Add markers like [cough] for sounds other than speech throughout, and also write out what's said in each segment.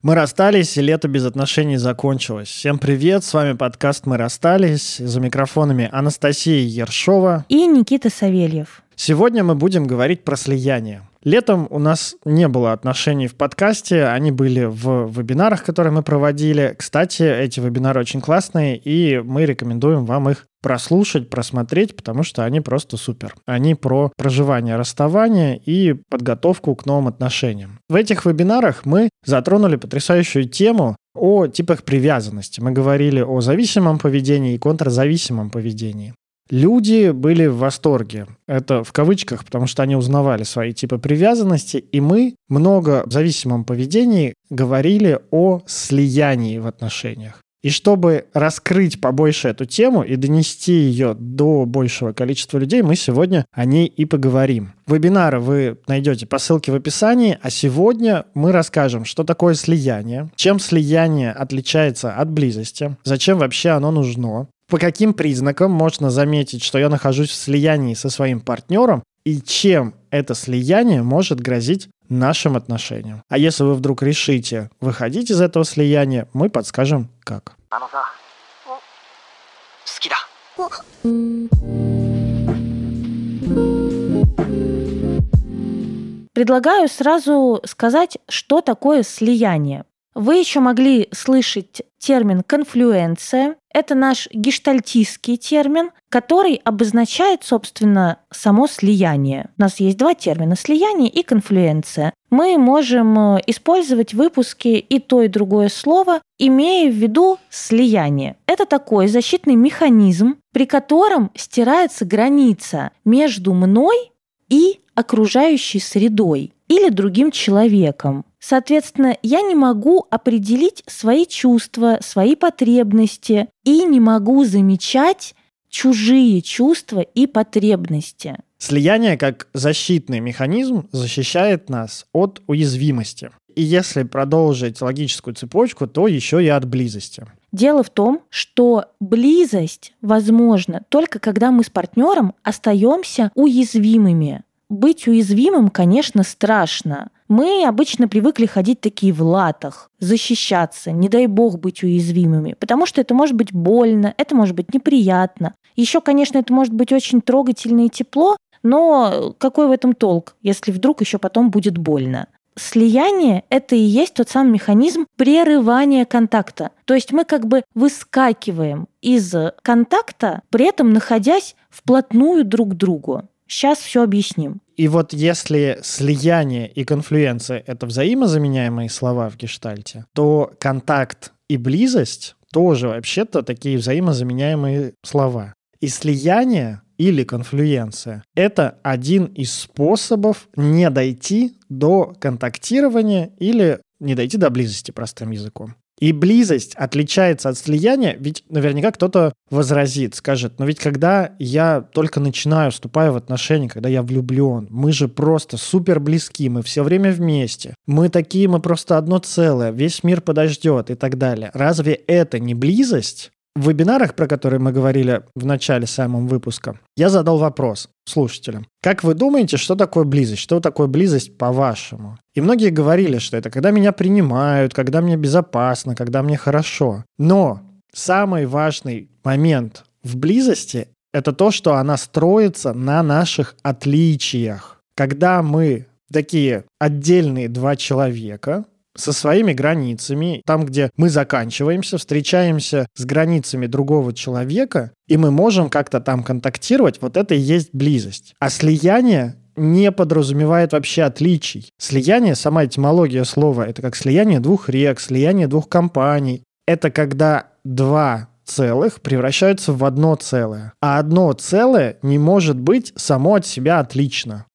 Мы расстались, и лето без отношений закончилось. Всем привет, с вами подкаст «Мы расстались». За микрофонами Анастасия Ершова и Никита Савельев. Сегодня мы будем говорить про слияние. Летом у нас не было отношений в подкасте, они были в вебинарах, которые мы проводили. Кстати, эти вебинары очень классные, и мы рекомендуем вам их прослушать, просмотреть, потому что они просто супер. Они про проживание расставания и подготовку к новым отношениям. В этих вебинарах мы затронули потрясающую тему о типах привязанности. Мы говорили о зависимом поведении и контрзависимом поведении. Люди были в восторге. Это в кавычках, потому что они узнавали свои типы привязанности, и мы много в зависимом поведении говорили о слиянии в отношениях. И чтобы раскрыть побольше эту тему и донести ее до большего количества людей, мы сегодня о ней и поговорим. Вебинары вы найдете по ссылке в описании, а сегодня мы расскажем, что такое слияние, чем слияние отличается от близости, зачем вообще оно нужно, по каким признакам можно заметить, что я нахожусь в слиянии со своим партнером и чем это слияние может грозить нашим отношениям. А если вы вдруг решите выходить из этого слияния, мы подскажем, как. Предлагаю сразу сказать, что такое слияние. Вы еще могли слышать термин «конфлюенция». Это наш гештальтистский термин, который обозначает, собственно, само слияние. У нас есть два термина – слияние и конфлюенция. Мы можем э, использовать в выпуске и то, и другое слово, имея в виду слияние. Это такой защитный механизм, при котором стирается граница между мной и окружающей средой или другим человеком. Соответственно, я не могу определить свои чувства, свои потребности и не могу замечать чужие чувства и потребности. Слияние как защитный механизм защищает нас от уязвимости. И если продолжить логическую цепочку, то еще и от близости. Дело в том, что близость возможна только когда мы с партнером остаемся уязвимыми. Быть уязвимым, конечно, страшно. Мы обычно привыкли ходить такие в латах, защищаться, не дай бог быть уязвимыми, потому что это может быть больно, это может быть неприятно. Еще, конечно, это может быть очень трогательно и тепло, но какой в этом толк, если вдруг еще потом будет больно? Слияние – это и есть тот самый механизм прерывания контакта. То есть мы как бы выскакиваем из контакта, при этом находясь вплотную друг к другу. Сейчас все объясним. И вот если слияние и конфлюенция – это взаимозаменяемые слова в гештальте, то контакт и близость тоже вообще-то такие взаимозаменяемые слова. И слияние или конфлюенция – это один из способов не дойти до контактирования или не дойти до близости простым языком. И близость отличается от слияния, ведь наверняка кто-то возразит, скажет, но ведь когда я только начинаю, вступаю в отношения, когда я влюблен, мы же просто супер близки, мы все время вместе, мы такие, мы просто одно целое, весь мир подождет и так далее. Разве это не близость? В вебинарах, про которые мы говорили в начале самого выпуска, я задал вопрос слушателям. Как вы думаете, что такое близость? Что такое близость по-вашему? И многие говорили, что это когда меня принимают, когда мне безопасно, когда мне хорошо. Но самый важный момент в близости – это то, что она строится на наших отличиях. Когда мы такие отдельные два человека, со своими границами, там, где мы заканчиваемся, встречаемся с границами другого человека, и мы можем как-то там контактировать, вот это и есть близость. А слияние не подразумевает вообще отличий. Слияние, сама этимология слова, это как слияние двух рек, слияние двух компаний. Это когда два целых превращаются в одно целое. А одно целое не может быть само от себя отлично.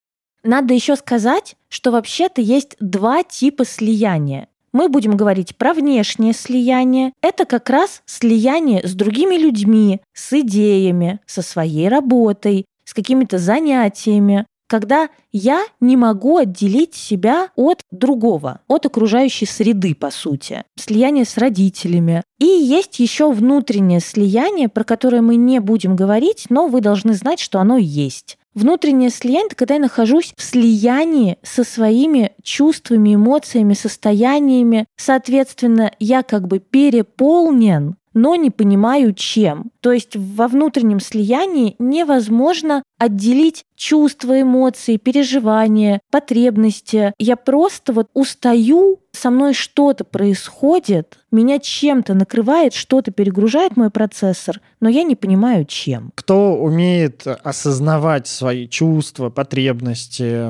Надо еще сказать, что вообще-то есть два типа слияния. Мы будем говорить про внешнее слияние. Это как раз слияние с другими людьми, с идеями, со своей работой, с какими-то занятиями, когда я не могу отделить себя от другого, от окружающей среды, по сути. Слияние с родителями. И есть еще внутреннее слияние, про которое мы не будем говорить, но вы должны знать, что оно есть. Внутреннее слияние – это когда я нахожусь в слиянии со своими чувствами, эмоциями, состояниями. Соответственно, я как бы переполнен но не понимаю чем. То есть во внутреннем слиянии невозможно отделить чувства, эмоции, переживания, потребности. Я просто вот устаю, со мной что-то происходит, меня чем-то накрывает, что-то перегружает мой процессор, но я не понимаю, чем. Кто умеет осознавать свои чувства, потребности,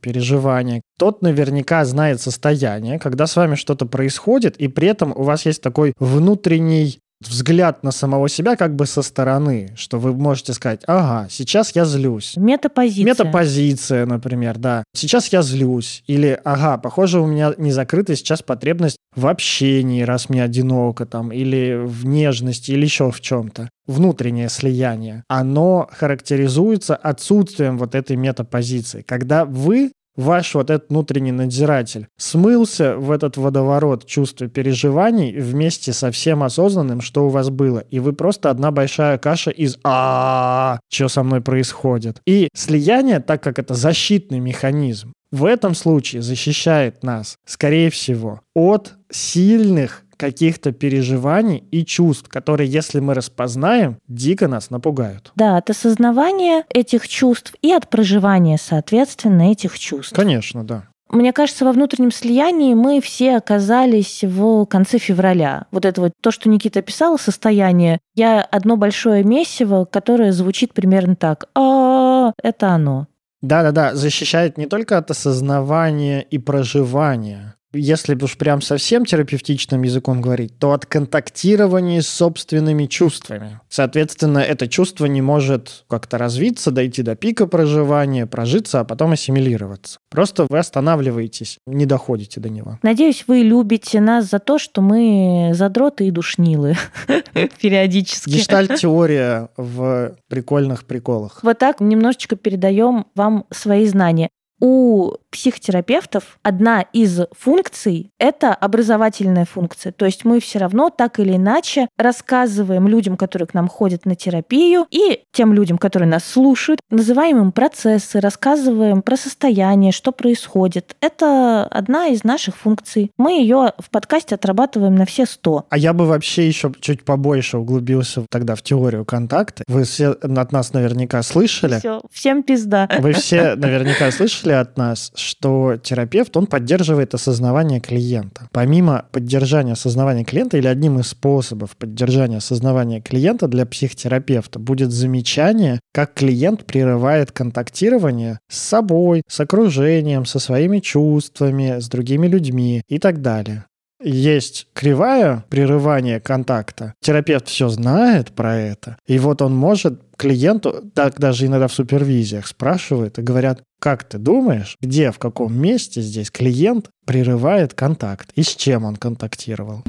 переживания, тот наверняка знает состояние, когда с вами что-то происходит, и при этом у вас есть такой внутренний взгляд на самого себя как бы со стороны, что вы можете сказать, ага, сейчас я злюсь. Метапозиция. Метапозиция, например, да. Сейчас я злюсь. Или, ага, похоже, у меня не закрыта сейчас потребность в общении, раз мне одиноко там, или в нежности, или еще в чем-то. Внутреннее слияние. Оно характеризуется отсутствием вот этой метапозиции. Когда вы ваш вот этот внутренний надзиратель смылся в этот водоворот чувств и переживаний вместе со всем осознанным, что у вас было. И вы просто одна большая каша из а что со мной происходит. И слияние, так как это защитный механизм, в этом случае защищает нас, скорее всего, от сильных каких-то переживаний и чувств, которые, если мы распознаем, дико нас напугают. Да, от осознавания этих чувств и от проживания, соответственно, этих чувств. Конечно, да. Мне кажется, во внутреннем слиянии мы все оказались в конце февраля. Вот это вот то, что Никита описал, состояние. Я одно большое месиво, которое звучит примерно так. А, это оно. Да-да-да, защищает не только от осознавания и проживания, если уж прям совсем терапевтичным языком говорить, то от контактирования с собственными чувствами. Соответственно, это чувство не может как-то развиться, дойти до пика проживания, прожиться, а потом ассимилироваться. Просто вы останавливаетесь, не доходите до него. Надеюсь, вы любите нас за то, что мы задроты и душнилы [laughs] периодически. Гештальт-теория в прикольных приколах. Вот так немножечко передаем вам свои знания у психотерапевтов одна из функций – это образовательная функция. То есть мы все равно так или иначе рассказываем людям, которые к нам ходят на терапию, и тем людям, которые нас слушают, называем им процессы, рассказываем про состояние, что происходит. Это одна из наших функций. Мы ее в подкасте отрабатываем на все сто. А я бы вообще еще чуть побольше углубился тогда в теорию контакта. Вы все от нас наверняка слышали. Все, всем пизда. Вы все наверняка слышали от нас, что терапевт, он поддерживает осознавание клиента. Помимо поддержания осознавания клиента или одним из способов поддержания осознавания клиента для психотерапевта будет замечание, как клиент прерывает контактирование с собой, с окружением, со своими чувствами, с другими людьми и так далее есть кривая прерывания контакта. Терапевт все знает про это. И вот он может клиенту, так даже иногда в супервизиях спрашивают и говорят, как ты думаешь, где, в каком месте здесь клиент прерывает контакт и с чем он контактировал?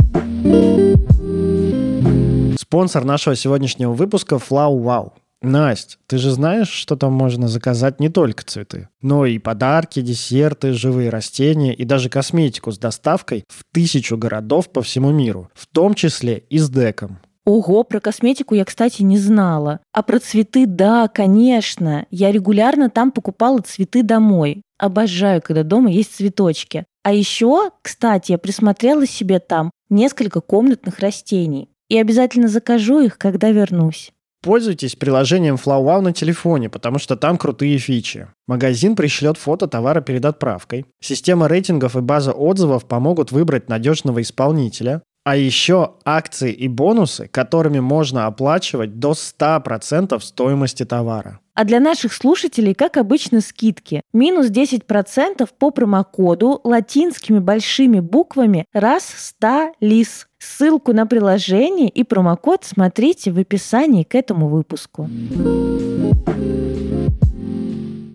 Спонсор нашего сегодняшнего выпуска Flow Wow. Настя, ты же знаешь, что там можно заказать не только цветы, но и подарки, десерты, живые растения и даже косметику с доставкой в тысячу городов по всему миру, в том числе и с деком. Ого, про косметику я, кстати, не знала. А про цветы, да, конечно. Я регулярно там покупала цветы домой. Обожаю, когда дома есть цветочки. А еще, кстати, я присмотрела себе там несколько комнатных растений. И обязательно закажу их, когда вернусь. Пользуйтесь приложением FlowWow на телефоне, потому что там крутые фичи. Магазин пришлет фото товара перед отправкой. Система рейтингов и база отзывов помогут выбрать надежного исполнителя. А еще акции и бонусы, которыми можно оплачивать до 100% стоимости товара. А для наших слушателей, как обычно, скидки. Минус 10% по промокоду латинскими большими буквами раз 100 лис. Ссылку на приложение и промокод смотрите в описании к этому выпуску.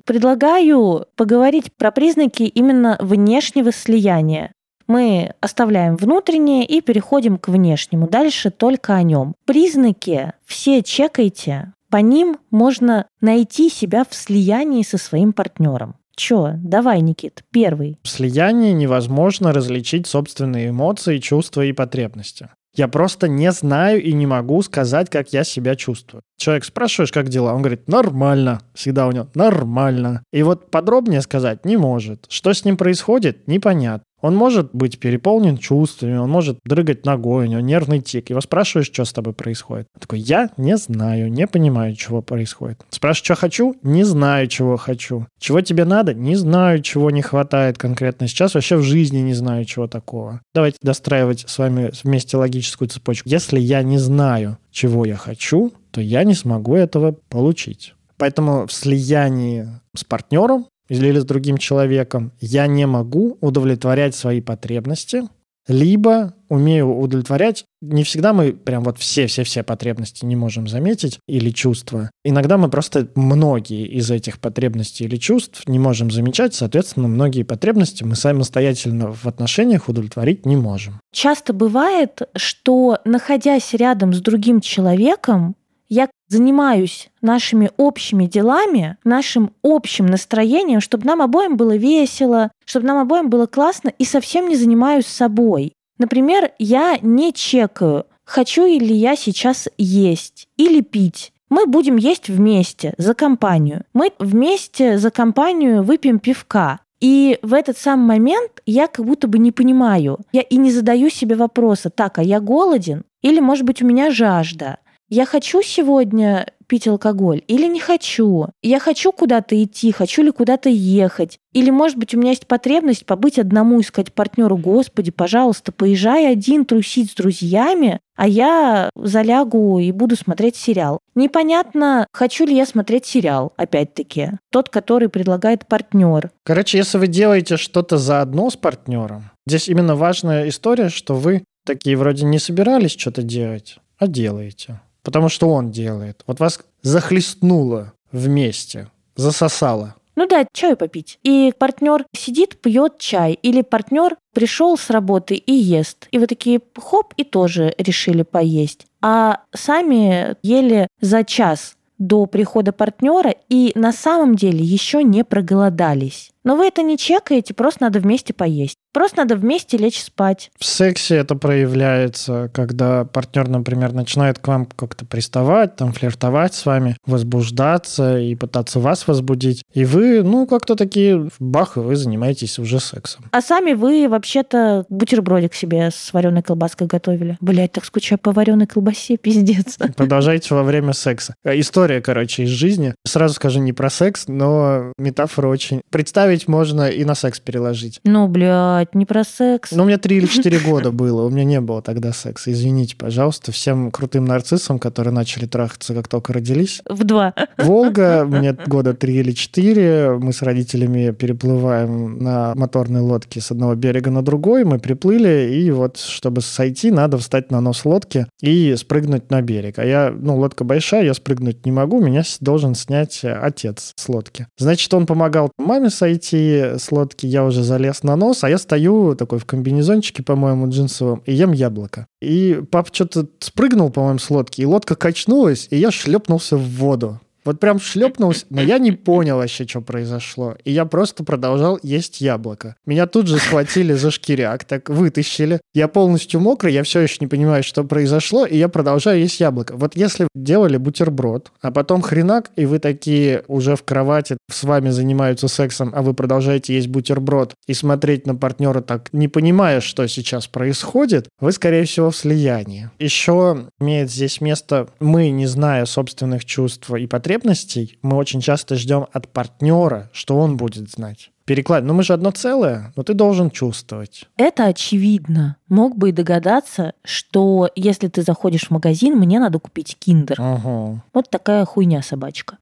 Предлагаю поговорить про признаки именно внешнего слияния мы оставляем внутреннее и переходим к внешнему. Дальше только о нем. Признаки все чекайте. По ним можно найти себя в слиянии со своим партнером. Чё, давай, Никит, первый. В слиянии невозможно различить собственные эмоции, чувства и потребности. Я просто не знаю и не могу сказать, как я себя чувствую. Человек спрашиваешь, как дела? Он говорит, нормально. Всегда у него нормально. И вот подробнее сказать не может. Что с ним происходит, непонятно. Он может быть переполнен чувствами, он может дрыгать ногой, у него нервный тик. Его спрашиваешь, что с тобой происходит. Он такой, я не знаю, не понимаю, чего происходит. Спрашиваешь, что хочу? Не знаю, чего хочу. Чего тебе надо? Не знаю, чего не хватает конкретно сейчас. Вообще в жизни не знаю, чего такого. Давайте достраивать с вами вместе логическую цепочку. Если я не знаю, чего я хочу, то я не смогу этого получить. Поэтому в слиянии с партнером или с другим человеком, я не могу удовлетворять свои потребности, либо умею удовлетворять. Не всегда мы прям вот все-все-все потребности не можем заметить или чувства. Иногда мы просто многие из этих потребностей или чувств не можем замечать, соответственно, многие потребности мы самостоятельно в отношениях удовлетворить не можем. Часто бывает, что находясь рядом с другим человеком, я занимаюсь нашими общими делами, нашим общим настроением, чтобы нам обоим было весело, чтобы нам обоим было классно, и совсем не занимаюсь собой. Например, я не чекаю, хочу ли я сейчас есть или пить. Мы будем есть вместе, за компанию. Мы вместе за компанию выпьем пивка. И в этот самый момент я как будто бы не понимаю. Я и не задаю себе вопроса, так, а я голоден? Или, может быть, у меня жажда? Я хочу сегодня пить алкоголь или не хочу? Я хочу куда-то идти, хочу ли куда-то ехать? Или, может быть, у меня есть потребность побыть одному, искать партнеру, господи, пожалуйста, поезжай один трусить с друзьями, а я залягу и буду смотреть сериал. Непонятно, хочу ли я смотреть сериал, опять-таки. Тот, который предлагает партнер. Короче, если вы делаете что-то заодно с партнером, здесь именно важная история, что вы такие вроде не собирались что-то делать, а делаете потому что он делает. Вот вас захлестнуло вместе, засосало. Ну да, чаю попить. И партнер сидит, пьет чай. Или партнер пришел с работы и ест. И вы такие хоп, и тоже решили поесть. А сами ели за час до прихода партнера и на самом деле еще не проголодались. Но вы это не чекаете, просто надо вместе поесть. Просто надо вместе лечь спать. В сексе это проявляется, когда партнер, например, начинает к вам как-то приставать, там, флиртовать с вами, возбуждаться и пытаться вас возбудить. И вы, ну, как-то такие, бах, и вы занимаетесь уже сексом. А сами вы вообще-то бутербродик себе с вареной колбаской готовили. Блять, так скучаю по вареной колбасе, [laughs] пиздец. Продолжайте во время секса. История, короче, из жизни. Сразу скажу не про секс, но метафора очень... Представить можно и на секс переложить. Ну, блядь, не про секс. Ну, у меня три или четыре [laughs] года было, у меня не было тогда секса. Извините, пожалуйста, всем крутым нарциссам, которые начали трахаться, как только родились. В два. Волга, [laughs] мне года три или четыре, мы с родителями переплываем на моторной лодке с одного берега на другой, мы приплыли, и вот, чтобы сойти, надо встать на нос лодки и спрыгнуть на берег. А я, ну, лодка большая, я спрыгнуть не могу, меня должен снять отец с лодки. Значит, он помогал маме сойти, сойти с лодки, я уже залез на нос, а я стою такой в комбинезончике, по-моему, джинсовом, и ем яблоко. И папа что-то спрыгнул, по-моему, с лодки, и лодка качнулась, и я шлепнулся в воду. Вот прям шлепнулся, но я не понял вообще, что произошло. И я просто продолжал есть яблоко. Меня тут же схватили за шкиряк, так вытащили. Я полностью мокрый, я все еще не понимаю, что произошло, и я продолжаю есть яблоко. Вот если делали бутерброд, а потом хренак, и вы такие уже в кровати с вами занимаются сексом, а вы продолжаете есть бутерброд и смотреть на партнера так, не понимая, что сейчас происходит, вы, скорее всего, в слиянии. Еще имеет здесь место, мы, не зная собственных чувств и потребностей, потребностей мы очень часто ждем от партнера, что он будет знать. Переклад. Ну мы же одно целое, но ты должен чувствовать. Это очевидно. Мог бы и догадаться, что если ты заходишь в магазин, мне надо купить киндер. Угу. Вот такая хуйня собачка.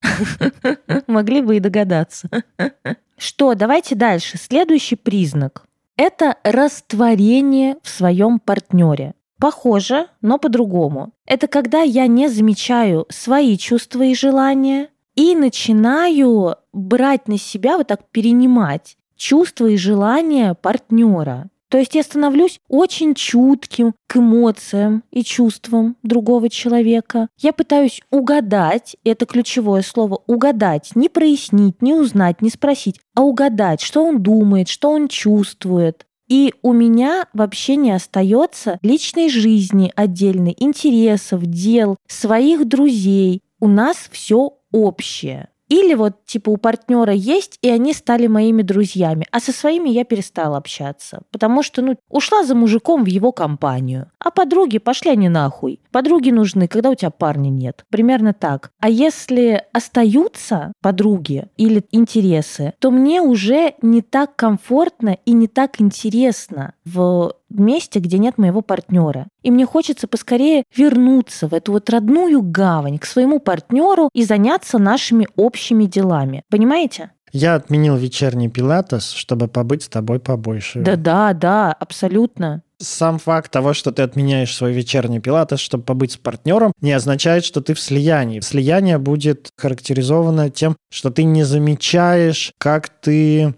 [laughs] Могли бы и догадаться. Что, давайте дальше. Следующий признак – это растворение в своем партнере. Похоже, но по-другому. Это когда я не замечаю свои чувства и желания и начинаю брать на себя, вот так перенимать чувства и желания партнера. То есть я становлюсь очень чутким к эмоциям и чувствам другого человека. Я пытаюсь угадать, это ключевое слово, угадать, не прояснить, не узнать, не спросить, а угадать, что он думает, что он чувствует. И у меня вообще не остается личной жизни отдельной, интересов, дел, своих друзей. У нас все общее. Или вот, типа, у партнера есть, и они стали моими друзьями, а со своими я перестала общаться, потому что, ну, ушла за мужиком в его компанию, а подруги пошли они нахуй. Подруги нужны, когда у тебя парня нет. Примерно так. А если остаются подруги или интересы, то мне уже не так комфортно и не так интересно в месте, где нет моего партнера. И мне хочется поскорее вернуться в эту вот родную гавань к своему партнеру и заняться нашими общими делами. Понимаете? Я отменил вечерний пилатес, чтобы побыть с тобой побольше. Да-да, да, абсолютно. Сам факт того, что ты отменяешь свой вечерний пилатес, чтобы побыть с партнером, не означает, что ты в слиянии. Слияние будет характеризовано тем, что ты не замечаешь, как ты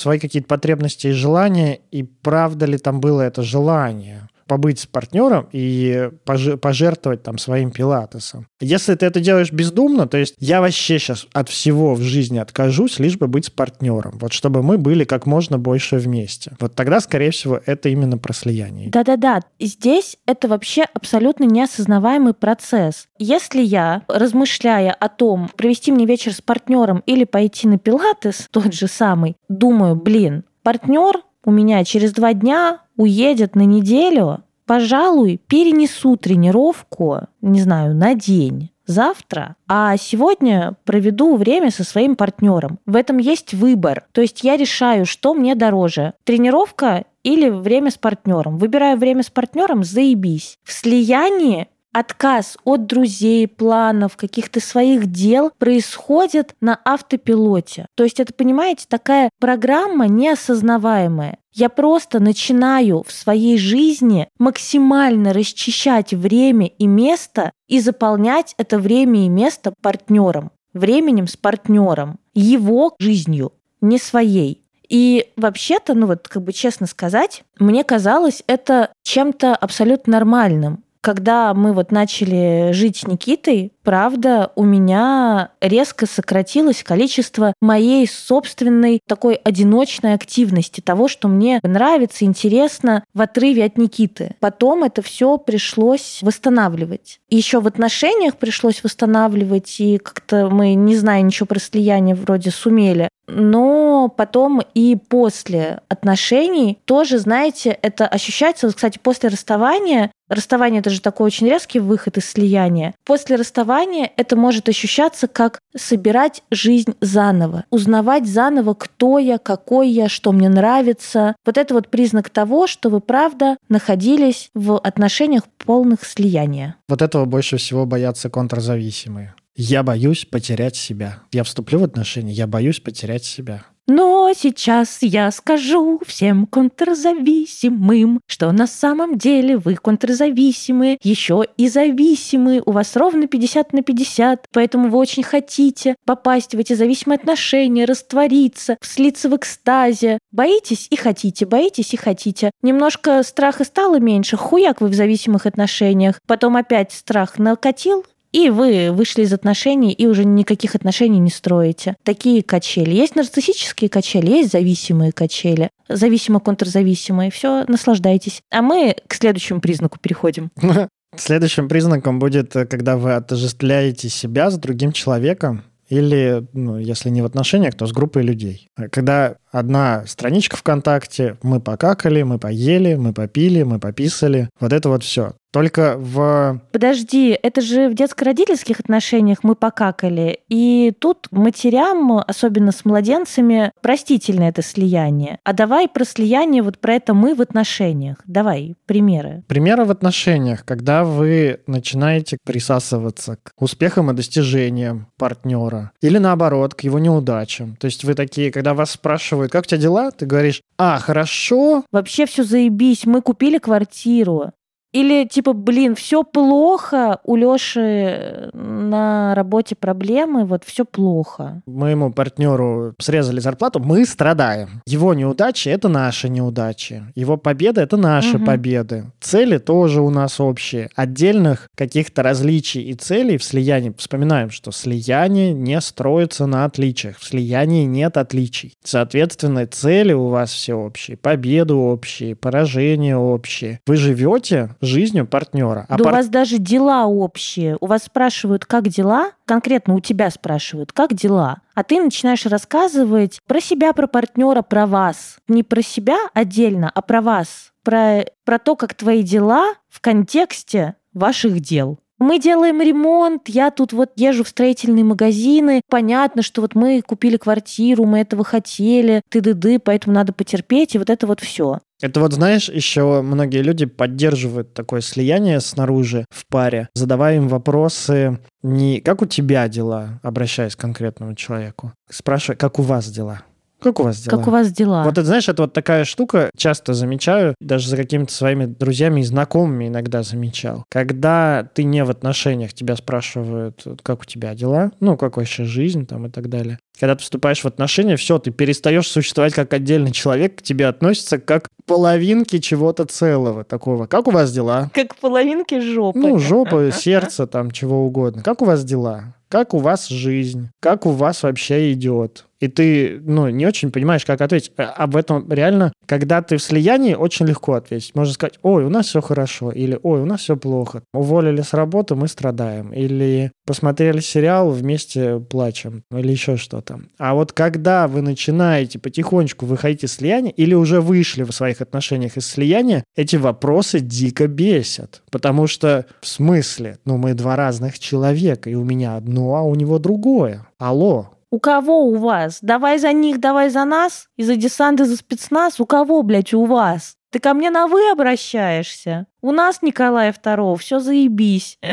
свои какие-то потребности и желания, и правда ли там было это желание побыть с партнером и пожертвовать там своим пилатесом. Если ты это делаешь бездумно, то есть я вообще сейчас от всего в жизни откажусь, лишь бы быть с партнером, вот чтобы мы были как можно больше вместе. Вот тогда, скорее всего, это именно про слияние. Да-да-да, здесь это вообще абсолютно неосознаваемый процесс. Если я, размышляя о том, провести мне вечер с партнером или пойти на пилатес, тот же самый, думаю, блин, партнер у меня через два дня уедет на неделю, пожалуй, перенесу тренировку, не знаю, на день завтра, а сегодня проведу время со своим партнером. В этом есть выбор. То есть я решаю, что мне дороже. Тренировка или время с партнером. Выбираю время с партнером, заебись. В слиянии отказ от друзей, планов, каких-то своих дел происходит на автопилоте. То есть это, понимаете, такая программа неосознаваемая. Я просто начинаю в своей жизни максимально расчищать время и место и заполнять это время и место партнером, временем с партнером, его жизнью, не своей. И вообще-то, ну вот как бы честно сказать, мне казалось это чем-то абсолютно нормальным когда мы вот начали жить с Никитой, правда, у меня резко сократилось количество моей собственной такой одиночной активности, того, что мне нравится, интересно в отрыве от Никиты. Потом это все пришлось восстанавливать. Еще в отношениях пришлось восстанавливать, и как-то мы, не зная ничего про слияние, вроде сумели. Но потом и после отношений тоже, знаете, это ощущается, вот, кстати, после расставания Расставание это же такой очень резкий выход из слияния. После расставания это может ощущаться как собирать жизнь заново, узнавать заново, кто я, какой я, что мне нравится. Вот это вот признак того, что вы правда находились в отношениях полных слияния. Вот этого больше всего боятся контрзависимые. Я боюсь потерять себя. Я вступлю в отношения, я боюсь потерять себя. Но сейчас я скажу всем контрзависимым, что на самом деле вы контрзависимые, еще и зависимые, у вас ровно 50 на 50, поэтому вы очень хотите попасть в эти зависимые отношения, раствориться, слиться в экстазе. Боитесь и хотите, боитесь и хотите. Немножко страха стало меньше, хуяк вы в зависимых отношениях, потом опять страх накатил, и вы вышли из отношений и уже никаких отношений не строите. Такие качели. Есть нарциссические качели, есть зависимые качели, зависимо-контрзависимые. Все, наслаждайтесь. А мы к следующему признаку переходим. [laughs] Следующим признаком будет, когда вы отождествляете себя с другим человеком, или, ну, если не в отношениях, то с группой людей. Когда одна страничка ВКонтакте, мы покакали, мы поели, мы попили, мы пописали, вот это вот все. Только в... Подожди, это же в детско-родительских отношениях мы покакали. И тут матерям, особенно с младенцами, простительно это слияние. А давай про слияние, вот про это мы в отношениях. Давай, примеры. Примеры в отношениях, когда вы начинаете присасываться к успехам и достижениям партнера. Или наоборот, к его неудачам. То есть вы такие, когда вас спрашивают, как у тебя дела, ты говоришь, а, хорошо. Вообще все заебись, мы купили квартиру. Или типа, блин, все плохо, у Лёши на работе проблемы, вот все плохо. Моему партнеру срезали зарплату, мы страдаем. Его неудачи — это наши неудачи. Его победы — это наши угу. победы. Цели тоже у нас общие. Отдельных каких-то различий и целей в слиянии, вспоминаем, что слияние не строится на отличиях. В слиянии нет отличий. Соответственно, цели у вас все общие. Победы общие, поражения общие. Вы живете жизнью партнера. А да пар... у вас даже дела общие. У вас спрашивают, как дела, конкретно у тебя спрашивают, как дела, а ты начинаешь рассказывать про себя, про партнера, про вас. Не про себя отдельно, а про вас. Про, про то, как твои дела в контексте ваших дел. Мы делаем ремонт, я тут вот езжу в строительные магазины. Понятно, что вот мы купили квартиру, мы этого хотели, ты-ды-ды, поэтому надо потерпеть, и вот это вот все. Это вот, знаешь, еще многие люди поддерживают такое слияние снаружи в паре, задавая им вопросы не «как у тебя дела?», обращаясь к конкретному человеку, спрашивая «как у вас дела?». Как у вас дела? Как у вас дела? Вот это, знаешь, это вот такая штука, часто замечаю, даже за какими-то своими друзьями и знакомыми иногда замечал. Когда ты не в отношениях, тебя спрашивают, как у тебя дела, ну, как вообще жизнь там и так далее. Когда ты вступаешь в отношения, все, ты перестаешь существовать как отдельный человек, к тебе относятся как половинки чего-то целого такого. Как у вас дела? Как половинки жопы. Ну, жопа, сердце, там, чего угодно. Как у вас дела? Как у вас жизнь? Как у вас вообще идет? и ты, ну, не очень понимаешь, как ответить. Э, об этом реально, когда ты в слиянии, очень легко ответить. Можно сказать, ой, у нас все хорошо, или ой, у нас все плохо. Уволили с работы, мы страдаем. Или посмотрели сериал, вместе плачем, или еще что-то. А вот когда вы начинаете потихонечку выходить из слияния, или уже вышли в своих отношениях из слияния, эти вопросы дико бесят. Потому что в смысле, ну, мы два разных человека, и у меня одно, а у него другое. Алло, у кого у вас? Давай за них, давай за нас? И за десант, и за спецназ? У кого, блядь, у вас? Ты ко мне на «вы» обращаешься? У нас Николая II, все заебись. [laughs]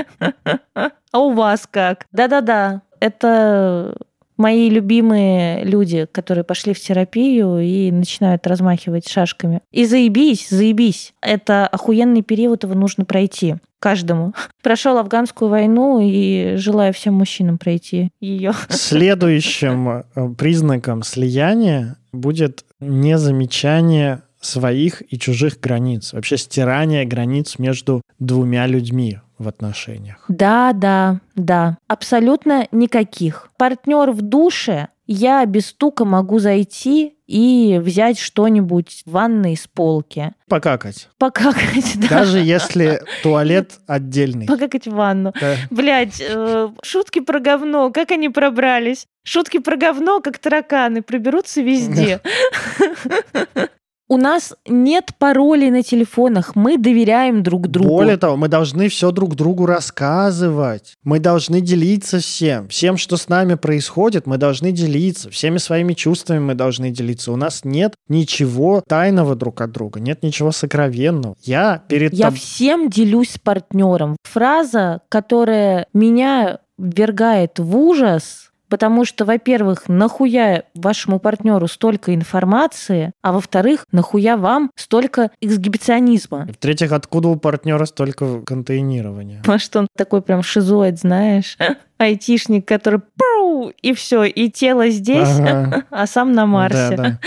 А у вас как? Да-да-да, это мои любимые люди, которые пошли в терапию и начинают размахивать шашками. И заебись, заебись. Это охуенный период, его нужно пройти каждому. [laughs] Прошел афганскую войну и желаю всем мужчинам пройти ее. [laughs] Следующим э, признаком слияния будет незамечание своих и чужих границ, вообще стирание границ между двумя людьми в отношениях. Да, да, да, абсолютно никаких. Партнер в душе я без стука могу зайти и взять что-нибудь в ванной с полки. Покакать. Покакать, да. Даже если туалет отдельный. Покакать в ванну. Да. Блядь, э, шутки про говно, как они пробрались? Шутки про говно, как тараканы, проберутся везде. [laughs] У нас нет паролей на телефонах, мы доверяем друг другу. Более того, мы должны все друг другу рассказывать. Мы должны делиться всем. Всем, что с нами происходит, мы должны делиться. Всеми своими чувствами мы должны делиться. У нас нет ничего тайного друг от друга, нет ничего сокровенного. Я перед Я тоб... всем делюсь с партнером. Фраза, которая меня ввергает в ужас, Потому что, во-первых, нахуя вашему партнеру столько информации, а во-вторых, нахуя вам столько эксгибиционизма. В-третьих, откуда у партнера столько контейнирования? [laughs] Может, он такой прям шизоид, знаешь? [laughs] Айтишник, который пау, и все, и тело здесь, ага. [laughs] а сам на Марсе. Да, да.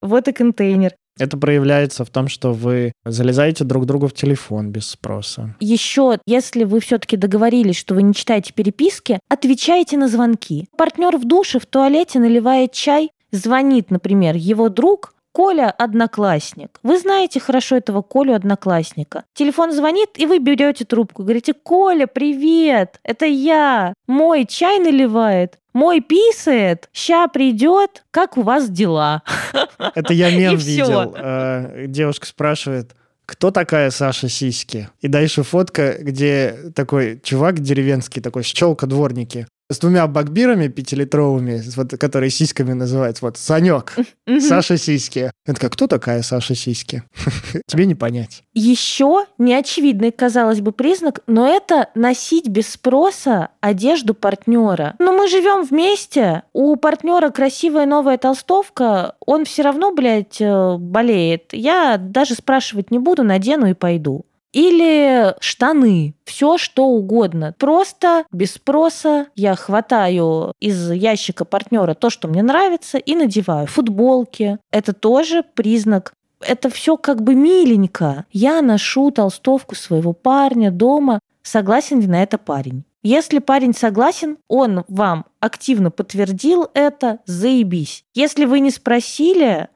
Вот и контейнер. Это проявляется в том, что вы залезаете друг другу в телефон без спроса. Еще, если вы все-таки договорились, что вы не читаете переписки, отвечайте на звонки. Партнер в душе, в туалете наливает чай, звонит, например, его друг, Коля – одноклассник. Вы знаете хорошо этого Колю одноклассника. Телефон звонит, и вы берете трубку. Говорите, Коля, привет, это я. Мой чай наливает. Мой писает, ща придет, как у вас дела? [laughs] Это я мем видел. Э, девушка спрашивает, кто такая Саша Сиськи? И дальше фотка, где такой чувак деревенский, такой щелка дворники с двумя багбирами пятилитровыми, вот, которые сиськами называются. Вот, Санек, Саша Сиськи. Я такая, кто такая Саша Сиськи? [laughs] Тебе не понять. Еще неочевидный, казалось бы, признак, но это носить без спроса одежду партнера. Но мы живем вместе, у партнера красивая новая толстовка, он все равно, блядь, э, болеет. Я даже спрашивать не буду, надену и пойду. Или штаны, все что угодно. Просто без спроса я хватаю из ящика партнера то, что мне нравится, и надеваю. Футболки. Это тоже признак это все как бы миленько. Я ношу толстовку своего парня дома. Согласен ли на это парень? Если парень согласен, он вам активно подтвердил это, заебись. Если вы не спросили,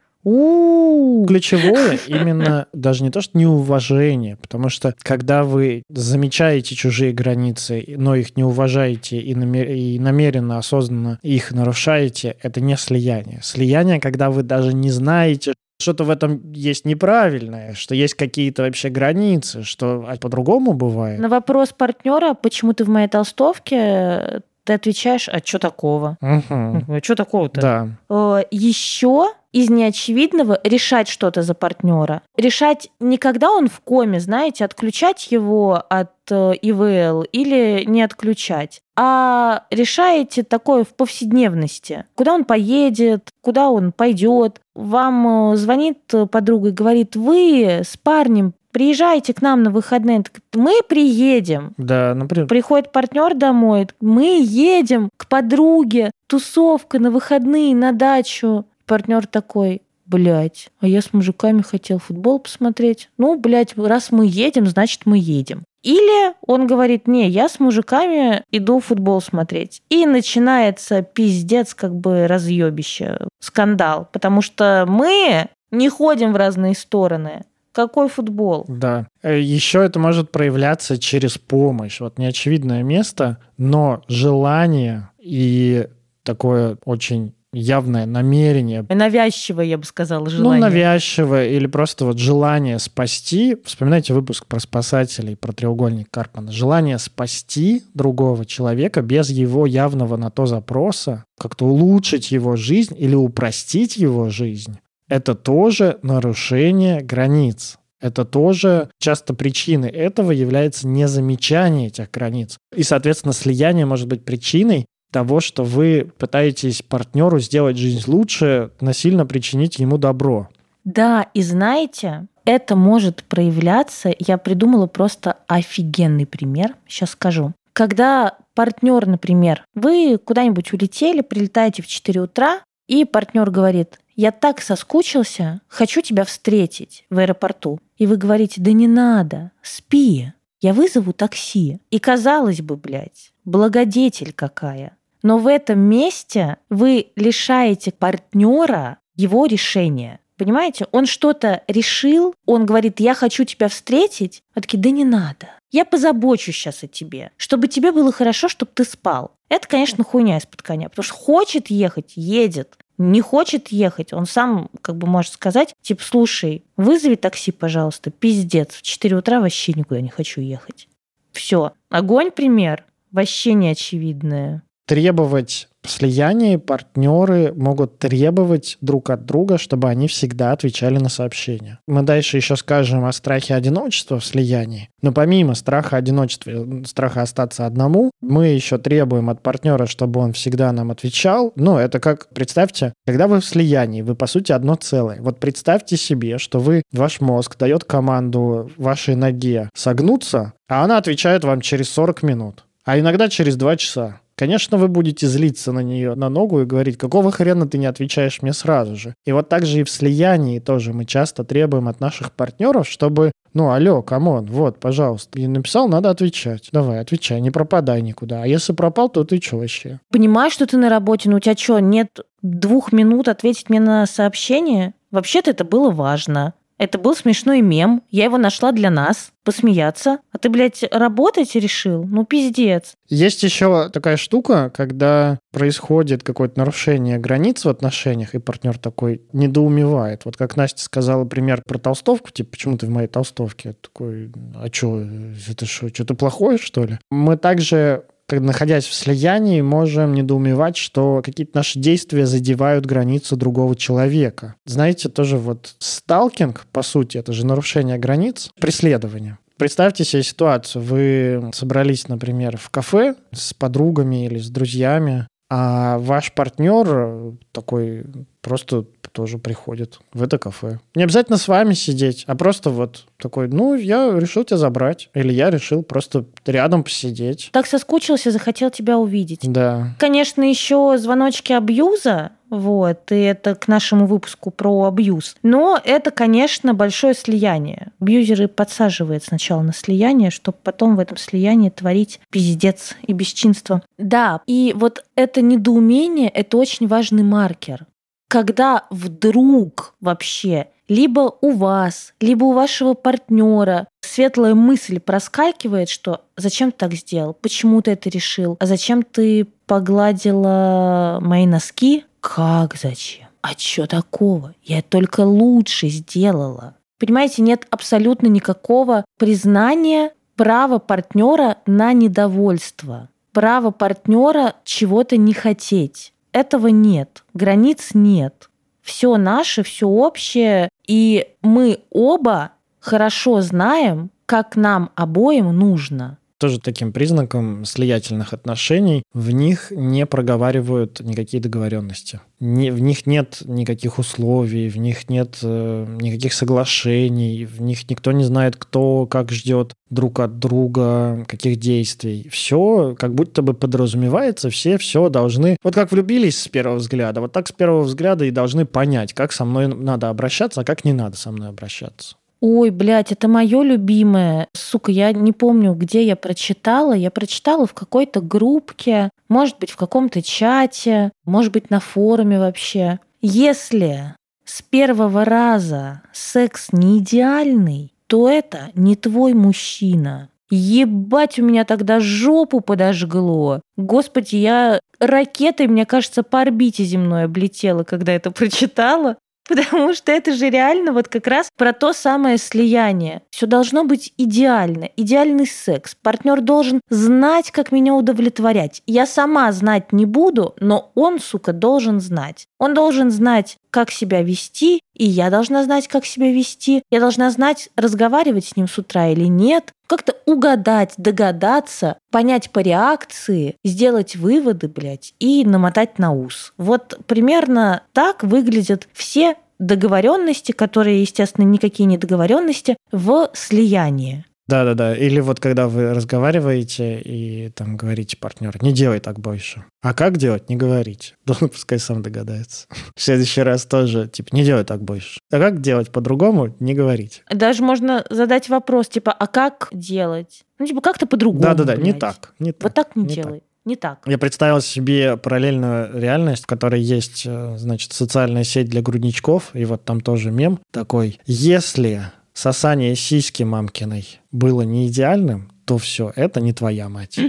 Ключевое [laughs] именно даже не то, что неуважение, потому что когда вы замечаете чужие границы, но их не уважаете и, намер... и намеренно, осознанно их нарушаете, это не слияние. Слияние, когда вы даже не знаете, что-то в этом есть неправильное, что есть какие-то вообще границы, что а по-другому бывает. На вопрос партнера, почему ты в моей толстовке, ты отвечаешь, а что такого? Угу. А что такого-то? Да. Э, Еще из неочевидного решать что-то за партнера. Решать не когда он в коме, знаете, отключать его от э, ИВЛ или не отключать, а решаете такое в повседневности. Куда он поедет, куда он пойдет. Вам э, звонит подруга и говорит, вы с парнем приезжайте к нам на выходные. Мы приедем. Да, например. Приходит партнер домой, мы едем к подруге, тусовка на выходные, на дачу. Партнер такой, блядь, а я с мужиками хотел футбол посмотреть. Ну, блядь, раз мы едем, значит, мы едем. Или он говорит, не, я с мужиками иду футбол смотреть. И начинается пиздец, как бы разъебище, скандал. Потому что мы не ходим в разные стороны. Какой футбол? Да. Э, Еще это может проявляться через помощь. Вот неочевидное место, но желание и такое очень явное намерение. Навязчивое, я бы сказала, Ну, желание. навязчивое или просто вот желание спасти. Вспоминайте выпуск про спасателей, про треугольник Карпмана. Желание спасти другого человека без его явного на то запроса, как-то улучшить его жизнь или упростить его жизнь. Это тоже нарушение границ. Это тоже часто причиной этого является незамечание этих границ. И, соответственно, слияние может быть причиной того, что вы пытаетесь партнеру сделать жизнь лучше, насильно причинить ему добро. Да, и знаете, это может проявляться, я придумала просто офигенный пример, сейчас скажу. Когда партнер, например, вы куда-нибудь улетели, прилетаете в 4 утра, и партнер говорит, я так соскучился, хочу тебя встретить в аэропорту. И вы говорите, да не надо, спи, я вызову такси. И казалось бы, блядь, благодетель какая. Но в этом месте вы лишаете партнера его решения. Понимаете, он что-то решил, он говорит, я хочу тебя встретить, а такие, да не надо. Я позабочусь сейчас о тебе, чтобы тебе было хорошо, чтобы ты спал. Это, конечно, хуйня из-под коня, потому что хочет ехать, едет. Не хочет ехать, он сам как бы может сказать, типа, слушай, вызови такси, пожалуйста, пиздец, в 4 утра вообще никуда не хочу ехать. Все. Огонь пример. Вообще не очевидное. Требовать слияния партнеры могут требовать друг от друга, чтобы они всегда отвечали на сообщения. Мы дальше еще скажем о страхе одиночества в слиянии. Но помимо страха одиночества, страха остаться одному, мы еще требуем от партнера, чтобы он всегда нам отвечал. Ну, это как, представьте, когда вы в слиянии, вы по сути одно целое. Вот представьте себе, что вы, ваш мозг дает команду вашей ноге согнуться, а она отвечает вам через 40 минут, а иногда через 2 часа. Конечно, вы будете злиться на нее, на ногу и говорить, какого хрена ты не отвечаешь мне сразу же. И вот так же и в слиянии тоже мы часто требуем от наших партнеров, чтобы, ну, алло, come on, вот, пожалуйста. И написал, надо отвечать. Давай, отвечай, не пропадай никуда. А если пропал, то ты что вообще? Понимаешь, что ты на работе, но у тебя что, нет двух минут ответить мне на сообщение? Вообще-то это было важно. Это был смешной мем. Я его нашла для нас. Посмеяться. А ты, блядь, работать решил? Ну, пиздец. Есть еще такая штука, когда происходит какое-то нарушение границ в отношениях, и партнер такой недоумевает. Вот как Настя сказала пример про толстовку, типа, почему ты в моей толстовке? Я такой, а что, это что, что-то плохое, что ли? Мы также находясь в слиянии, можем недоумевать, что какие-то наши действия задевают границу другого человека. Знаете, тоже вот сталкинг, по сути, это же нарушение границ, преследование. Представьте себе ситуацию. Вы собрались, например, в кафе с подругами или с друзьями, а ваш партнер такой просто тоже приходит в это кафе. Не обязательно с вами сидеть, а просто вот такой, ну, я решил тебя забрать. Или я решил просто рядом посидеть. Так соскучился, захотел тебя увидеть. Да. Конечно, еще звоночки абьюза, вот, и это к нашему выпуску про абьюз. Но это, конечно, большое слияние. Абьюзеры подсаживают сначала на слияние, чтобы потом в этом слиянии творить пиздец и бесчинство. Да, и вот это недоумение – это очень важный маркер. Когда вдруг вообще либо у вас, либо у вашего партнера светлая мысль проскакивает, что зачем ты так сделал, почему ты это решил, а зачем ты погладила мои носки, как зачем? А что такого? Я только лучше сделала. Понимаете, нет абсолютно никакого признания права партнера на недовольство, права партнера чего-то не хотеть. Этого нет, границ нет. Все наше, все общее, и мы оба хорошо знаем, как нам обоим нужно тоже таким признаком слиятельных отношений, в них не проговаривают никакие договоренности. Не, в них нет никаких условий, в них нет э, никаких соглашений, в них никто не знает, кто как ждет друг от друга, каких действий. Все как будто бы подразумевается, все все должны... Вот как влюбились с первого взгляда, вот так с первого взгляда и должны понять, как со мной надо обращаться, а как не надо со мной обращаться. Ой, блядь, это мое любимое. Сука, я не помню, где я прочитала. Я прочитала в какой-то группке, может быть, в каком-то чате, может быть, на форуме вообще. Если с первого раза секс не идеальный, то это не твой мужчина. Ебать, у меня тогда жопу подожгло. Господи, я ракетой, мне кажется, по орбите земной облетела, когда это прочитала. Потому что это же реально вот как раз про то самое слияние. Все должно быть идеально, идеальный секс. Партнер должен знать, как меня удовлетворять. Я сама знать не буду, но он, сука, должен знать. Он должен знать, как себя вести, и я должна знать, как себя вести. Я должна знать, разговаривать с ним с утра или нет. Как-то угадать, догадаться, понять по реакции, сделать выводы, блядь, и намотать на ус. Вот примерно так выглядят все договоренности, которые, естественно, никакие не договоренности, в слиянии. Да-да-да. Или вот когда вы разговариваете и там говорите партнеру, не делай так больше. А как делать? Не говорите. [laughs] Ну, пускай сам догадается. В следующий раз тоже, типа, не делай так больше. А как делать по-другому? Не говорите. Даже можно задать вопрос, типа, а как делать? Ну, типа, как-то по-другому. Да-да-да, не так, не так. Вот так не, не делай. Так. Не так. Я представил себе параллельную реальность, в которой есть, э, значит, социальная сеть для грудничков, и вот там тоже мем такой. Если сосание сиськи мамкиной было не идеальным, то все, это не твоя мать. [laughs]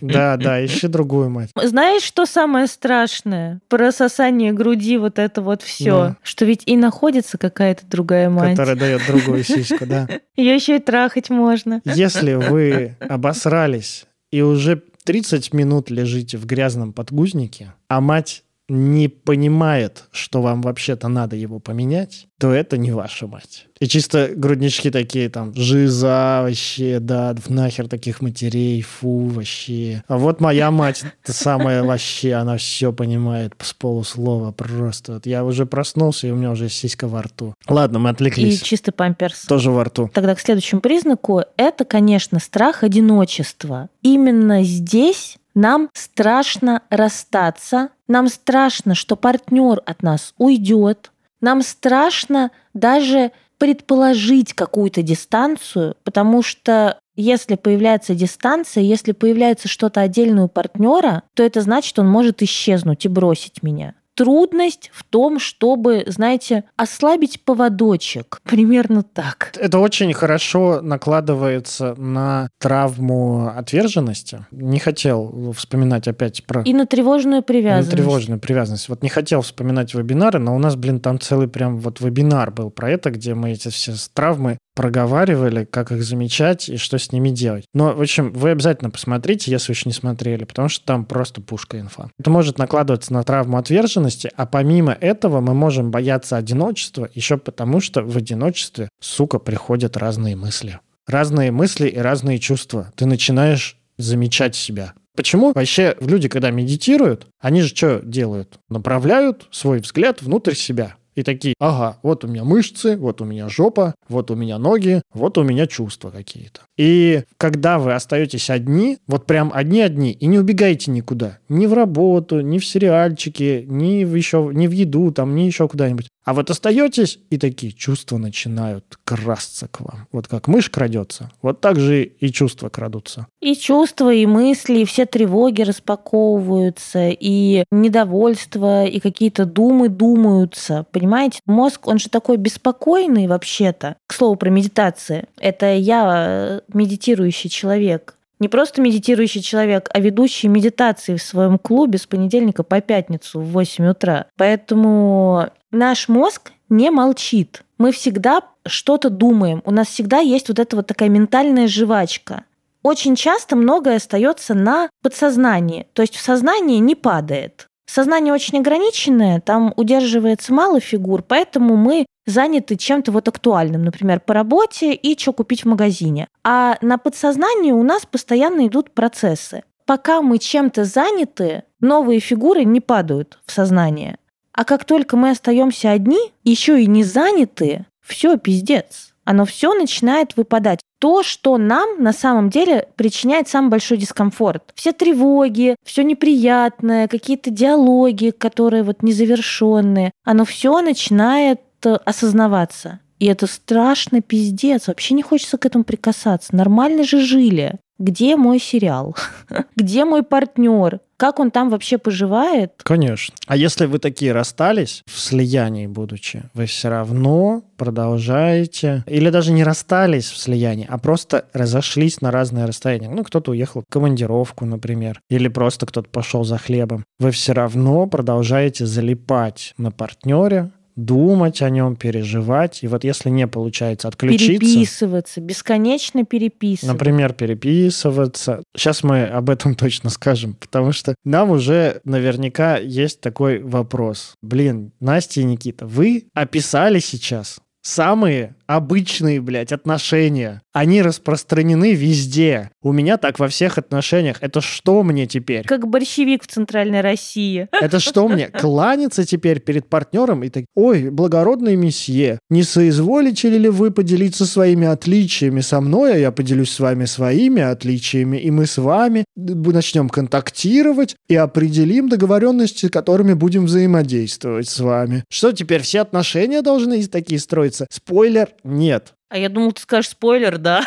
Да, да, ищи другую мать. Знаешь, что самое страшное про сосание груди, вот это вот все, что ведь и находится какая-то другая мать. Которая дает другую сиську, да. [laughs] Ее еще и трахать можно. Если [laughs] вы обосрались и уже 30 минут лежите в грязном подгузнике, а мать не понимает, что вам вообще-то надо его поменять, то это не ваша мать. И чисто груднички такие там, жиза вообще, да, нахер таких матерей, фу, вообще. А вот моя мать, та самая вообще, она все понимает с полуслова просто. Вот я уже проснулся, и у меня уже сиська во рту. Ладно, мы отвлеклись. И чистый памперс. Тоже во рту. Тогда к следующему признаку, это, конечно, страх одиночества. Именно здесь нам страшно расстаться, нам страшно, что партнер от нас уйдет, нам страшно даже предположить какую-то дистанцию, потому что если появляется дистанция, если появляется что-то отдельное у партнера, то это значит, он может исчезнуть и бросить меня трудность в том, чтобы, знаете, ослабить поводочек. [laughs] Примерно так. Это очень хорошо накладывается на травму отверженности. Не хотел вспоминать опять про... И на тревожную привязанность. На тревожную привязанность. Вот не хотел вспоминать вебинары, но у нас, блин, там целый прям вот вебинар был про это, где мы эти все травмы проговаривали, как их замечать и что с ними делать. Но, в общем, вы обязательно посмотрите, если еще не смотрели, потому что там просто пушка инфа. Это может накладываться на травму отверженности, а помимо этого мы можем бояться одиночества еще потому, что в одиночестве, сука, приходят разные мысли. Разные мысли и разные чувства. Ты начинаешь замечать себя. Почему вообще люди, когда медитируют, они же что делают? Направляют свой взгляд внутрь себя. И такие, ага, вот у меня мышцы, вот у меня жопа, вот у меня ноги, вот у меня чувства какие-то. И когда вы остаетесь одни, вот прям одни-одни, и не убегаете никуда, ни в работу, ни в сериальчики, ни в еще, ни в еду, там, ни еще куда-нибудь, а вот остаетесь, и такие чувства начинают красться к вам. Вот как мышь крадется, вот так же и чувства крадутся. И чувства, и мысли, и все тревоги распаковываются, и недовольство, и какие-то думы думаются. Понимаете, мозг, он же такой беспокойный вообще-то. К слову про медитации. Это я э, медитирующий человек. Не просто медитирующий человек, а ведущий медитации в своем клубе с понедельника по пятницу в 8 утра. Поэтому наш мозг не молчит. Мы всегда что-то думаем. У нас всегда есть вот эта вот такая ментальная жвачка. Очень часто многое остается на подсознании, то есть в сознании не падает. Сознание очень ограниченное, там удерживается мало фигур, поэтому мы заняты чем-то вот актуальным, например, по работе и что купить в магазине. А на подсознании у нас постоянно идут процессы. Пока мы чем-то заняты, новые фигуры не падают в сознание. А как только мы остаемся одни, еще и не заняты, все, пиздец. Оно все начинает выпадать. То, что нам на самом деле причиняет самый большой дискомфорт. Все тревоги, все неприятное, какие-то диалоги, которые вот незавершенные, оно все начинает осознаваться. И это страшно пиздец. Вообще не хочется к этому прикасаться. Нормально же жили. Где мой сериал? [laughs] Где мой партнер? Как он там вообще поживает? Конечно. А если вы такие расстались, в слиянии будучи, вы все равно продолжаете, или даже не расстались в слиянии, а просто разошлись на разные расстояния. Ну, кто-то уехал в командировку, например, или просто кто-то пошел за хлебом. Вы все равно продолжаете залипать на партнере, думать о нем, переживать. И вот если не получается отключиться... Переписываться, бесконечно переписываться. Например, переписываться. Сейчас мы об этом [laughs] точно скажем, потому что нам уже наверняка есть такой вопрос. Блин, Настя и Никита, вы описали сейчас самые обычные, блядь, отношения. Они распространены везде. У меня так во всех отношениях. Это что мне теперь? Как борщевик в Центральной России. [laughs] Это что мне? Кланяться теперь перед партнером и так, ой, благородный месье, не соизволите ли вы поделиться своими отличиями со мной, а я поделюсь с вами своими отличиями, и мы с вами начнем контактировать и определим договоренности, которыми будем взаимодействовать с вами. Что теперь, все отношения должны такие строиться? Спойлер, нет. А я думал, ты скажешь спойлер, да?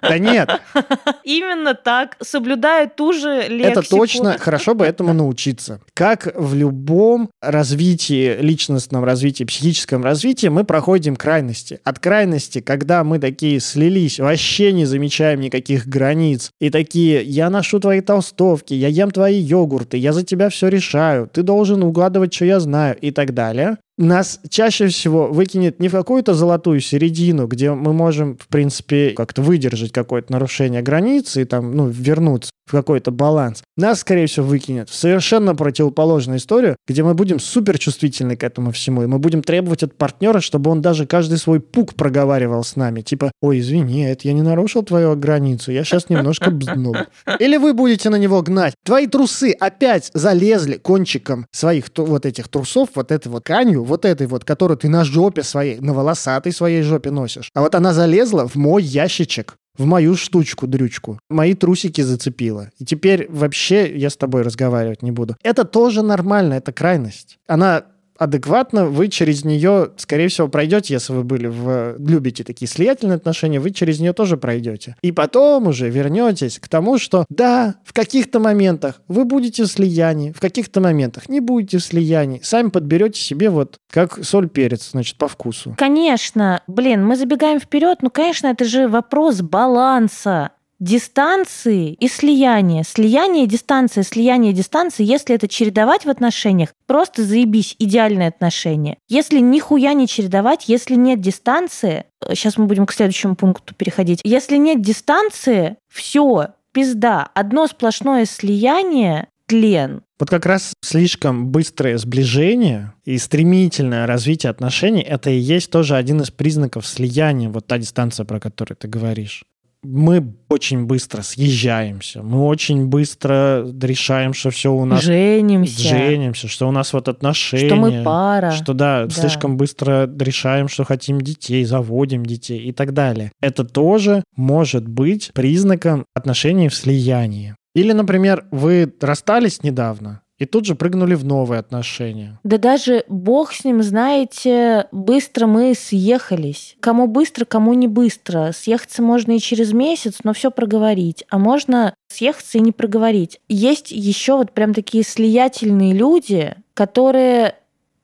Да нет. [laughs] Именно так, соблюдая ту же лексику. Это точно, хорошо бы этому [laughs] научиться. Как в любом развитии, личностном развитии, психическом развитии, мы проходим крайности. От крайности, когда мы такие слились, вообще не замечаем никаких границ, и такие, я ношу твои толстовки, я ем твои йогурты, я за тебя все решаю, ты должен угадывать, что я знаю, и так далее, нас чаще всего выкинет не в какую-то золотую середину, где мы можем, в принципе, как-то выдержать какое-то нарушение границы и там, ну, вернуться какой-то баланс. Нас, скорее всего, выкинет в совершенно противоположную историю, где мы будем супер чувствительны к этому всему, и мы будем требовать от партнера, чтобы он даже каждый свой пук проговаривал с нами. Типа, ой, извини, это я не нарушил твою границу, я сейчас немножко бзнул. Или вы будете на него гнать. Твои трусы опять залезли кончиком своих вот этих трусов, вот этой вот тканью, вот этой вот, которую ты на жопе своей, на волосатой своей жопе носишь. А вот она залезла в мой ящичек в мою штучку, дрючку. Мои трусики зацепила. И теперь вообще я с тобой разговаривать не буду. Это тоже нормально, это крайность. Она адекватно, вы через нее, скорее всего, пройдете, если вы были в... любите такие слиятельные отношения, вы через нее тоже пройдете. И потом уже вернетесь к тому, что да, в каких-то моментах вы будете в слиянии, в каких-то моментах не будете в слиянии. Сами подберете себе вот как соль-перец, значит, по вкусу. Конечно, блин, мы забегаем вперед, ну, конечно, это же вопрос баланса дистанции и слияния. Слияние, дистанция, слияние, дистанции, если это чередовать в отношениях, просто заебись, идеальные отношения. Если нихуя не чередовать, если нет дистанции, сейчас мы будем к следующему пункту переходить, если нет дистанции, все, пизда, одно сплошное слияние, тлен. Вот как раз слишком быстрое сближение и стремительное развитие отношений, это и есть тоже один из признаков слияния, вот та дистанция, про которую ты говоришь. Мы очень быстро съезжаемся, мы очень быстро решаем, что все у нас... Женимся. Женимся, что у нас вот отношения. Что мы пара. Что да, Да. слишком быстро решаем, что хотим детей, заводим детей и так далее. Это тоже может быть признаком отношений в слиянии. Или, например, вы расстались недавно и тут же прыгнули в новые отношения. Да даже бог с ним, знаете, быстро мы съехались. Кому быстро, кому не быстро. Съехаться можно и через месяц, но все проговорить. А можно съехаться и не проговорить. Есть еще вот прям такие слиятельные люди, которые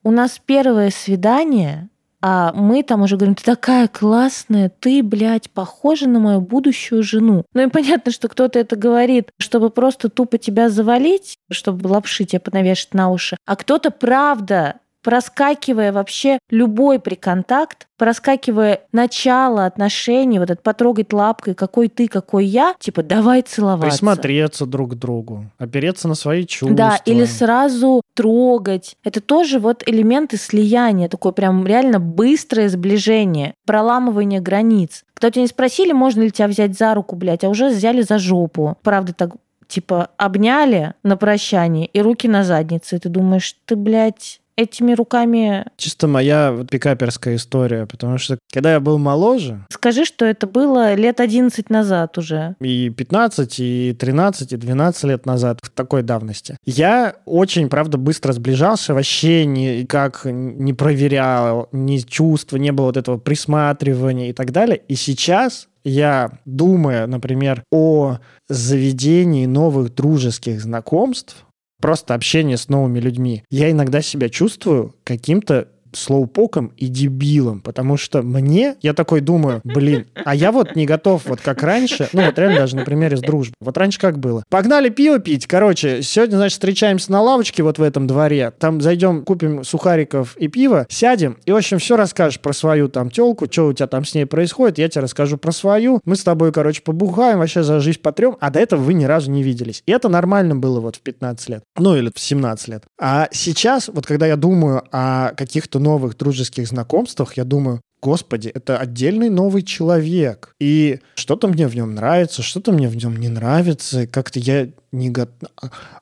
у нас первое свидание, а мы там уже говорим, ты такая классная, ты, блядь, похожа на мою будущую жену. Ну и понятно, что кто-то это говорит, чтобы просто тупо тебя завалить, чтобы лапши тебе понавешать на уши, а кто-то правда проскакивая вообще любой приконтакт, проскакивая начало отношений, вот это потрогать лапкой, какой ты, какой я, типа, давай целоваться. Присмотреться друг к другу, опереться на свои чувства. Да, или сразу трогать. Это тоже вот элементы слияния, такое прям реально быстрое сближение, проламывание границ. Когда тебя не спросили, можно ли тебя взять за руку, блядь, а уже взяли за жопу. Правда, так типа обняли на прощание и руки на заднице. И ты думаешь, ты, блядь, этими руками... Чисто моя вот пикаперская история, потому что когда я был моложе, Скажи, что это было лет 11 назад уже. и 15, и 13, и 12 лет назад, в такой давности. Я очень, правда, быстро сближался, вообще никак не проверял, ни чувства, не было вот этого присматривания и так далее. И сейчас я, думая, например, о заведении новых дружеских знакомств, просто общение с новыми людьми, я иногда себя чувствую каким-то слоупоком и дебилом, потому что мне, я такой думаю, блин, а я вот не готов, вот как раньше, ну вот реально даже на примере с дружбой. Вот раньше как было? Погнали пиво пить, короче, сегодня, значит, встречаемся на лавочке вот в этом дворе, там зайдем, купим сухариков и пиво, сядем, и, в общем, все расскажешь про свою там телку, что у тебя там с ней происходит, я тебе расскажу про свою, мы с тобой, короче, побухаем, вообще за жизнь потрем, а до этого вы ни разу не виделись. И это нормально было вот в 15 лет, ну или в 17 лет. А сейчас, вот когда я думаю о каких-то новых дружеских знакомствах, я думаю, Господи, это отдельный новый человек. И что-то мне в нем нравится, что-то мне в нем не нравится. Как-то я не готов.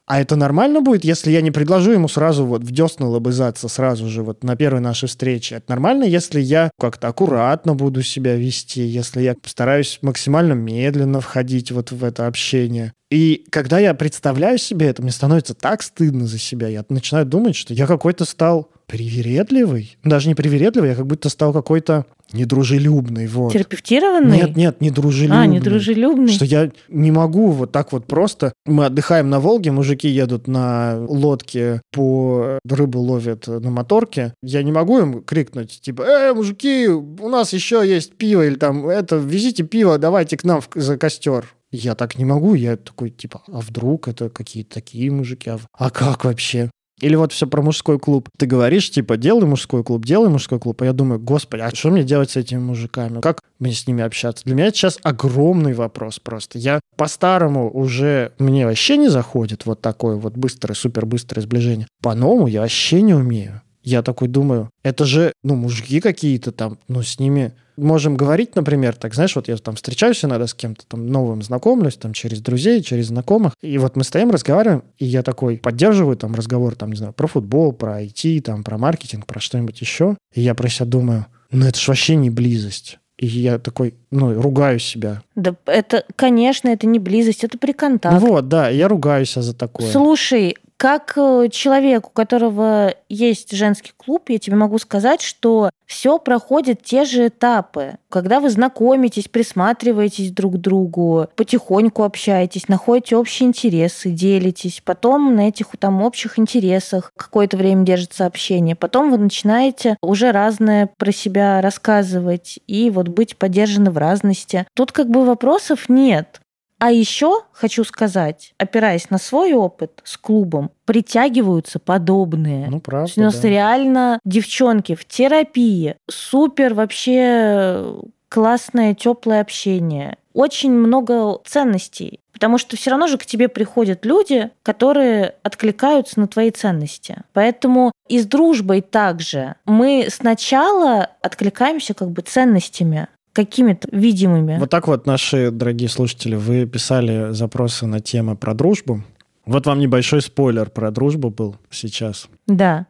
А это нормально будет, если я не предложу ему сразу вот в десна лобызаться сразу же вот на первой нашей встрече? Это нормально, если я как-то аккуратно буду себя вести, если я постараюсь максимально медленно входить вот в это общение? И когда я представляю себе это, мне становится так стыдно за себя. Я начинаю думать, что я какой-то стал привередливый. Даже не привередливый, я как будто стал какой-то недружелюбный. Вот. Терапевтированный? Нет, нет, недружелюбный. А, недружелюбный. Что я не могу вот так вот просто... Мы отдыхаем на Волге, мужики едут на лодке по рыбу ловят на моторке. Я не могу им крикнуть, типа, «Эй, мужики, у нас еще есть пиво, или там, это, везите пиво, давайте к нам в- за костер. Я так не могу, я такой, типа, а вдруг это какие-то такие мужики, а, а как вообще? Или вот все про мужской клуб. Ты говоришь, типа, делай мужской клуб, делай мужской клуб. А я думаю, господи, а что мне делать с этими мужиками? Как мне с ними общаться? Для меня это сейчас огромный вопрос просто. Я по-старому уже, мне вообще не заходит вот такое вот быстрое, супер быстрое сближение. По-новому я вообще не умею. Я такой думаю, это же, ну, мужики какие-то там, ну, с ними можем говорить, например, так, знаешь, вот я там встречаюсь иногда с кем-то там новым, знакомлюсь там через друзей, через знакомых, и вот мы стоим, разговариваем, и я такой поддерживаю там разговор, там, не знаю, про футбол, про IT, там, про маркетинг, про что-нибудь еще, и я про себя думаю, ну, это ж вообще не близость. И я такой, ну, ругаю себя. Да это, конечно, это не близость, это приконтакт. Ну вот, да, я ругаю себя за такое. Слушай, как э, человек, у которого есть женский клуб, я тебе могу сказать, что все проходит те же этапы. Когда вы знакомитесь, присматриваетесь друг к другу, потихоньку общаетесь, находите общие интересы, делитесь. Потом на этих там общих интересах какое-то время держится общение. Потом вы начинаете уже разное про себя рассказывать и вот быть поддержаны в разности. Тут как бы вопросов нет. А еще хочу сказать, опираясь на свой опыт с клубом, притягиваются подобные. Ну, правда, у нас да. реально девчонки в терапии, супер вообще классное, теплое общение. Очень много ценностей. Потому что все равно же к тебе приходят люди, которые откликаются на твои ценности. Поэтому и с дружбой также. Мы сначала откликаемся как бы ценностями. Какими-то видимыми. Вот так вот, наши дорогие слушатели, вы писали запросы на темы про дружбу. Вот вам небольшой спойлер про дружбу был сейчас. Да.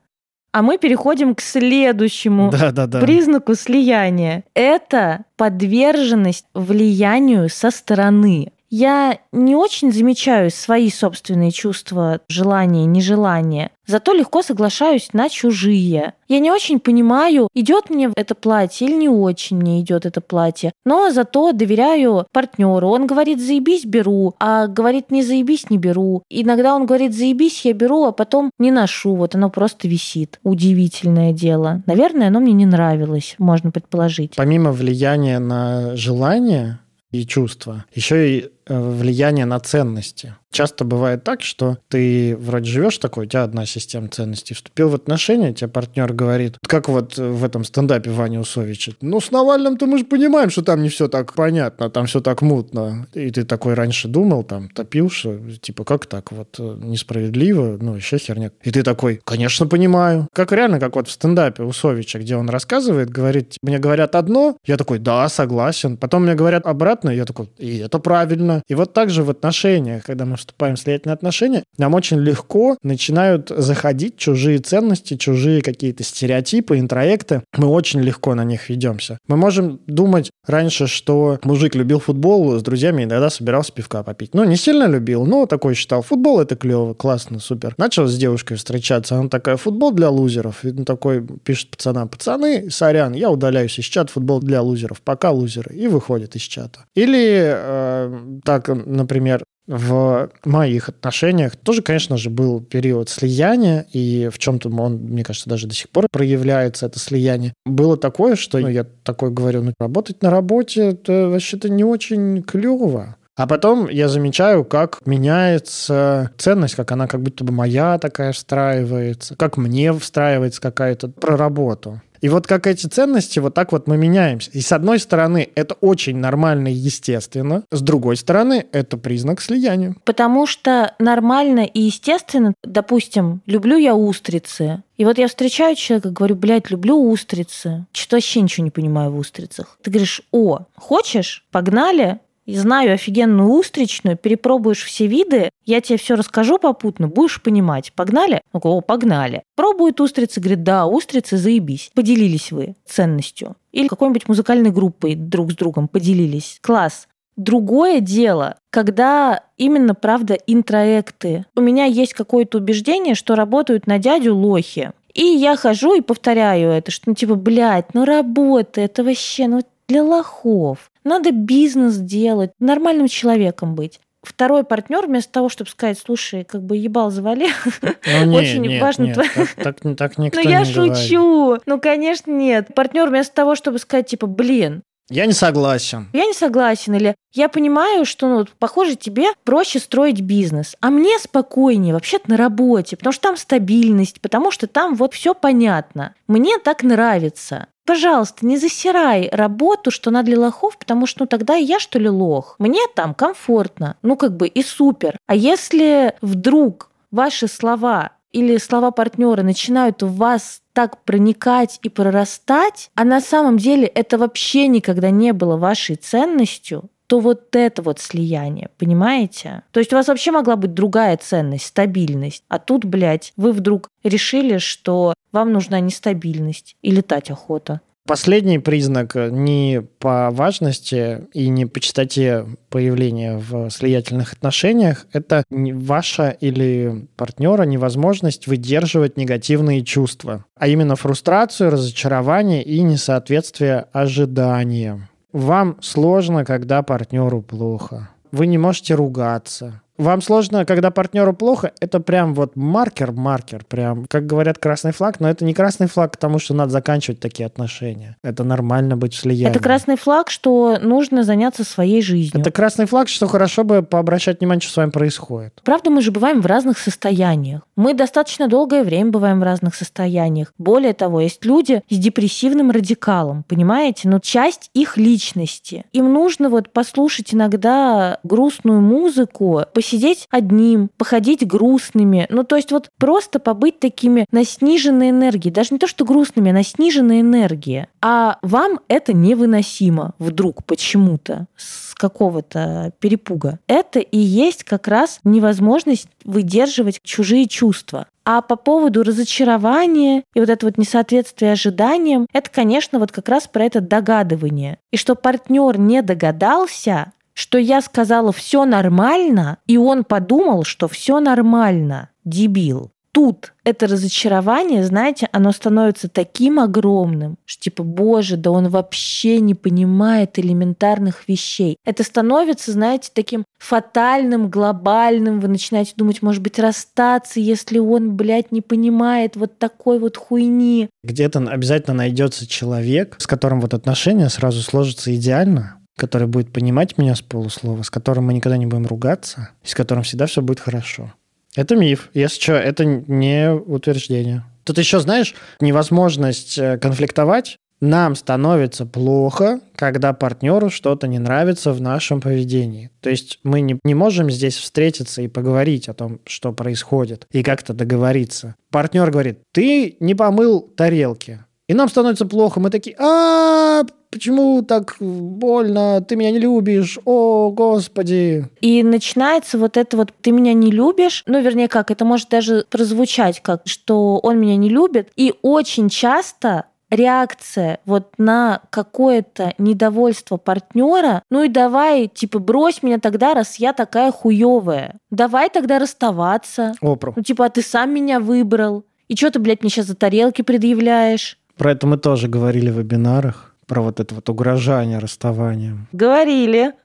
А мы переходим к следующему да, да, да. признаку слияния. Это подверженность влиянию со стороны. Я не очень замечаю свои собственные чувства, желания, нежелания. Зато легко соглашаюсь на чужие. Я не очень понимаю, идет мне это платье или не очень мне идет это платье. Но зато доверяю партнеру. Он говорит, заебись, беру. А говорит, не заебись, не беру. Иногда он говорит, заебись, я беру, а потом не ношу. Вот оно просто висит. Удивительное дело. Наверное, оно мне не нравилось, можно предположить. Помимо влияния на желание, и чувства, еще и влияние на ценности. Часто бывает так, что ты вроде живешь такой, у тебя одна система ценностей, вступил в отношения, тебе партнер говорит, как вот в этом стендапе Ваня Усовича, ну с Навальным-то мы же понимаем, что там не все так понятно, там все так мутно. И ты такой раньше думал, там топил, что типа как так, вот э, несправедливо, ну еще херня. И ты такой, конечно, понимаю. Как реально, как вот в стендапе Усовича, где он рассказывает, говорит, мне говорят одно, я такой, да, согласен. Потом мне говорят обратно, я такой, и это правильно. И вот так же в отношениях, когда мы вступаем в слиятельные отношения, нам очень легко начинают заходить чужие ценности, чужие какие-то стереотипы, интроекты. Мы очень легко на них ведемся. Мы можем думать раньше, что мужик любил футбол с друзьями, иногда собирался пивка попить. Ну, не сильно любил, но такой считал. Футбол это клево, классно, супер. Начал с девушкой встречаться, она такая, футбол для лузеров. И такой пишет пацанам, пацаны, сорян, я удаляюсь из чата, футбол для лузеров, пока лузеры. И выходит из чата. Или э, так, например, в моих отношениях тоже, конечно же, был период слияния, и в чем-то он, мне кажется, даже до сих пор проявляется это слияние. Было такое, что ну, я такой говорю, ну, работать на работе, это вообще-то не очень клево. А потом я замечаю, как меняется ценность, как она как будто бы моя такая встраивается, как мне встраивается какая-то про работу. И вот как эти ценности, вот так вот мы меняемся. И с одной стороны, это очень нормально и естественно. С другой стороны, это признак слияния. Потому что нормально и естественно, допустим, люблю я устрицы. И вот я встречаю человека, говорю, блядь, люблю устрицы. Что вообще ничего не понимаю в устрицах. Ты говоришь, о, хочешь? Погнали? Знаю офигенную устричную, перепробуешь все виды, я тебе все расскажу попутно, будешь понимать. Погнали? Ну, о, погнали. Пробует устрицы, говорит, да, устрицы, заебись. Поделились вы ценностью. Или какой-нибудь музыкальной группой друг с другом поделились. Класс. Другое дело, когда именно, правда, интроекты. У меня есть какое-то убеждение, что работают на дядю лохи. И я хожу и повторяю это, что ну типа, блядь, ну работа, это вообще, ну для лохов. Надо бизнес делать, нормальным человеком быть второй партнер вместо того, чтобы сказать, слушай, как бы ебал завали, ну, не, [laughs] очень нет, важно... Нет, так, так, так никто Ну я не шучу, говорит. ну конечно нет. Партнер вместо того, чтобы сказать, типа, блин, я не согласен. Я не согласен. Или я понимаю, что, ну, похоже, тебе проще строить бизнес, а мне спокойнее вообще-то на работе, потому что там стабильность, потому что там вот все понятно. Мне так нравится. Пожалуйста, не засирай работу, что она для лохов, потому что ну тогда я что ли лох? Мне там комфортно, ну как бы и супер. А если вдруг ваши слова или слова партнера начинают в вас так проникать и прорастать, а на самом деле это вообще никогда не было вашей ценностью, то вот это вот слияние, понимаете? То есть у вас вообще могла быть другая ценность, стабильность. А тут, блядь, вы вдруг решили, что вам нужна нестабильность и летать охота. Последний признак не по важности и не по частоте появления в слиятельных отношениях – это ваша или партнера невозможность выдерживать негативные чувства, а именно фрустрацию, разочарование и несоответствие ожиданиям. Вам сложно, когда партнеру плохо. Вы не можете ругаться. Вам сложно, когда партнеру плохо, это прям вот маркер-маркер, прям, как говорят, красный флаг, но это не красный флаг, потому что надо заканчивать такие отношения. Это нормально быть слиянием. Это красный флаг, что нужно заняться своей жизнью. Это красный флаг, что хорошо бы пообращать внимание, что с вами происходит. Правда, мы же бываем в разных состояниях. Мы достаточно долгое время бываем в разных состояниях. Более того, есть люди с депрессивным радикалом, понимаете? Но часть их личности. Им нужно вот послушать иногда грустную музыку, посидеть одним, походить грустными. Ну, то есть вот просто побыть такими на сниженной энергии. Даже не то, что грустными, а на сниженной энергии. А вам это невыносимо вдруг почему-то с какого-то перепуга. Это и есть как раз невозможность выдерживать чужие чувства. А по поводу разочарования и вот это вот несоответствие ожиданиям, это, конечно, вот как раз про это догадывание. И что партнер не догадался, что я сказала все нормально, и он подумал, что все нормально. Дебил тут это разочарование, знаете, оно становится таким огромным, что типа, боже, да он вообще не понимает элементарных вещей. Это становится, знаете, таким фатальным, глобальным. Вы начинаете думать, может быть, расстаться, если он, блядь, не понимает вот такой вот хуйни. Где-то обязательно найдется человек, с которым вот отношения сразу сложатся идеально, который будет понимать меня с полуслова, с которым мы никогда не будем ругаться, с которым всегда все будет хорошо. Это миф. Если что, это не утверждение. Тут еще, знаешь, невозможность э, конфликтовать. Нам становится плохо, когда партнеру что-то не нравится в нашем поведении. То есть мы не, не можем здесь встретиться и поговорить о том, что происходит, и как-то договориться. Партнер говорит, ты не помыл тарелки. И нам становится плохо. Мы такие, а почему так больно? Ты меня не любишь. О, господи. И начинается вот это вот «ты меня не любишь». Ну, вернее, как, это может даже прозвучать как, что он меня не любит. И очень часто реакция вот на какое-то недовольство партнера, ну и давай, типа, брось меня тогда, раз я такая хуевая. Давай тогда расставаться. Опру. Ну, типа, а ты сам меня выбрал. И что ты, блядь, мне сейчас за тарелки предъявляешь? Про это мы тоже говорили в вебинарах про вот это вот угрожание расставанием. Говорили. [laughs]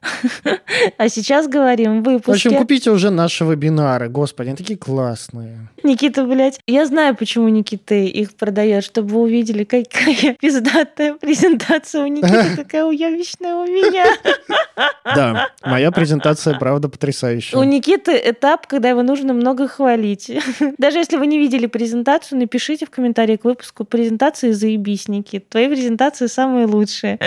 А сейчас говорим в выпуске. В общем, купите уже наши вебинары. Господи, они такие классные. Никита, блядь, я знаю, почему Никита их продает, чтобы вы увидели, какая пиздатая презентация у Никиты, [laughs] какая уявищная у меня. [laughs] Да, моя презентация, правда, потрясающая. У Никиты этап, когда его нужно много хвалить. Даже если вы не видели презентацию, напишите в комментарии к выпуску презентации заебись, Никит. Твои презентации самые лучшие.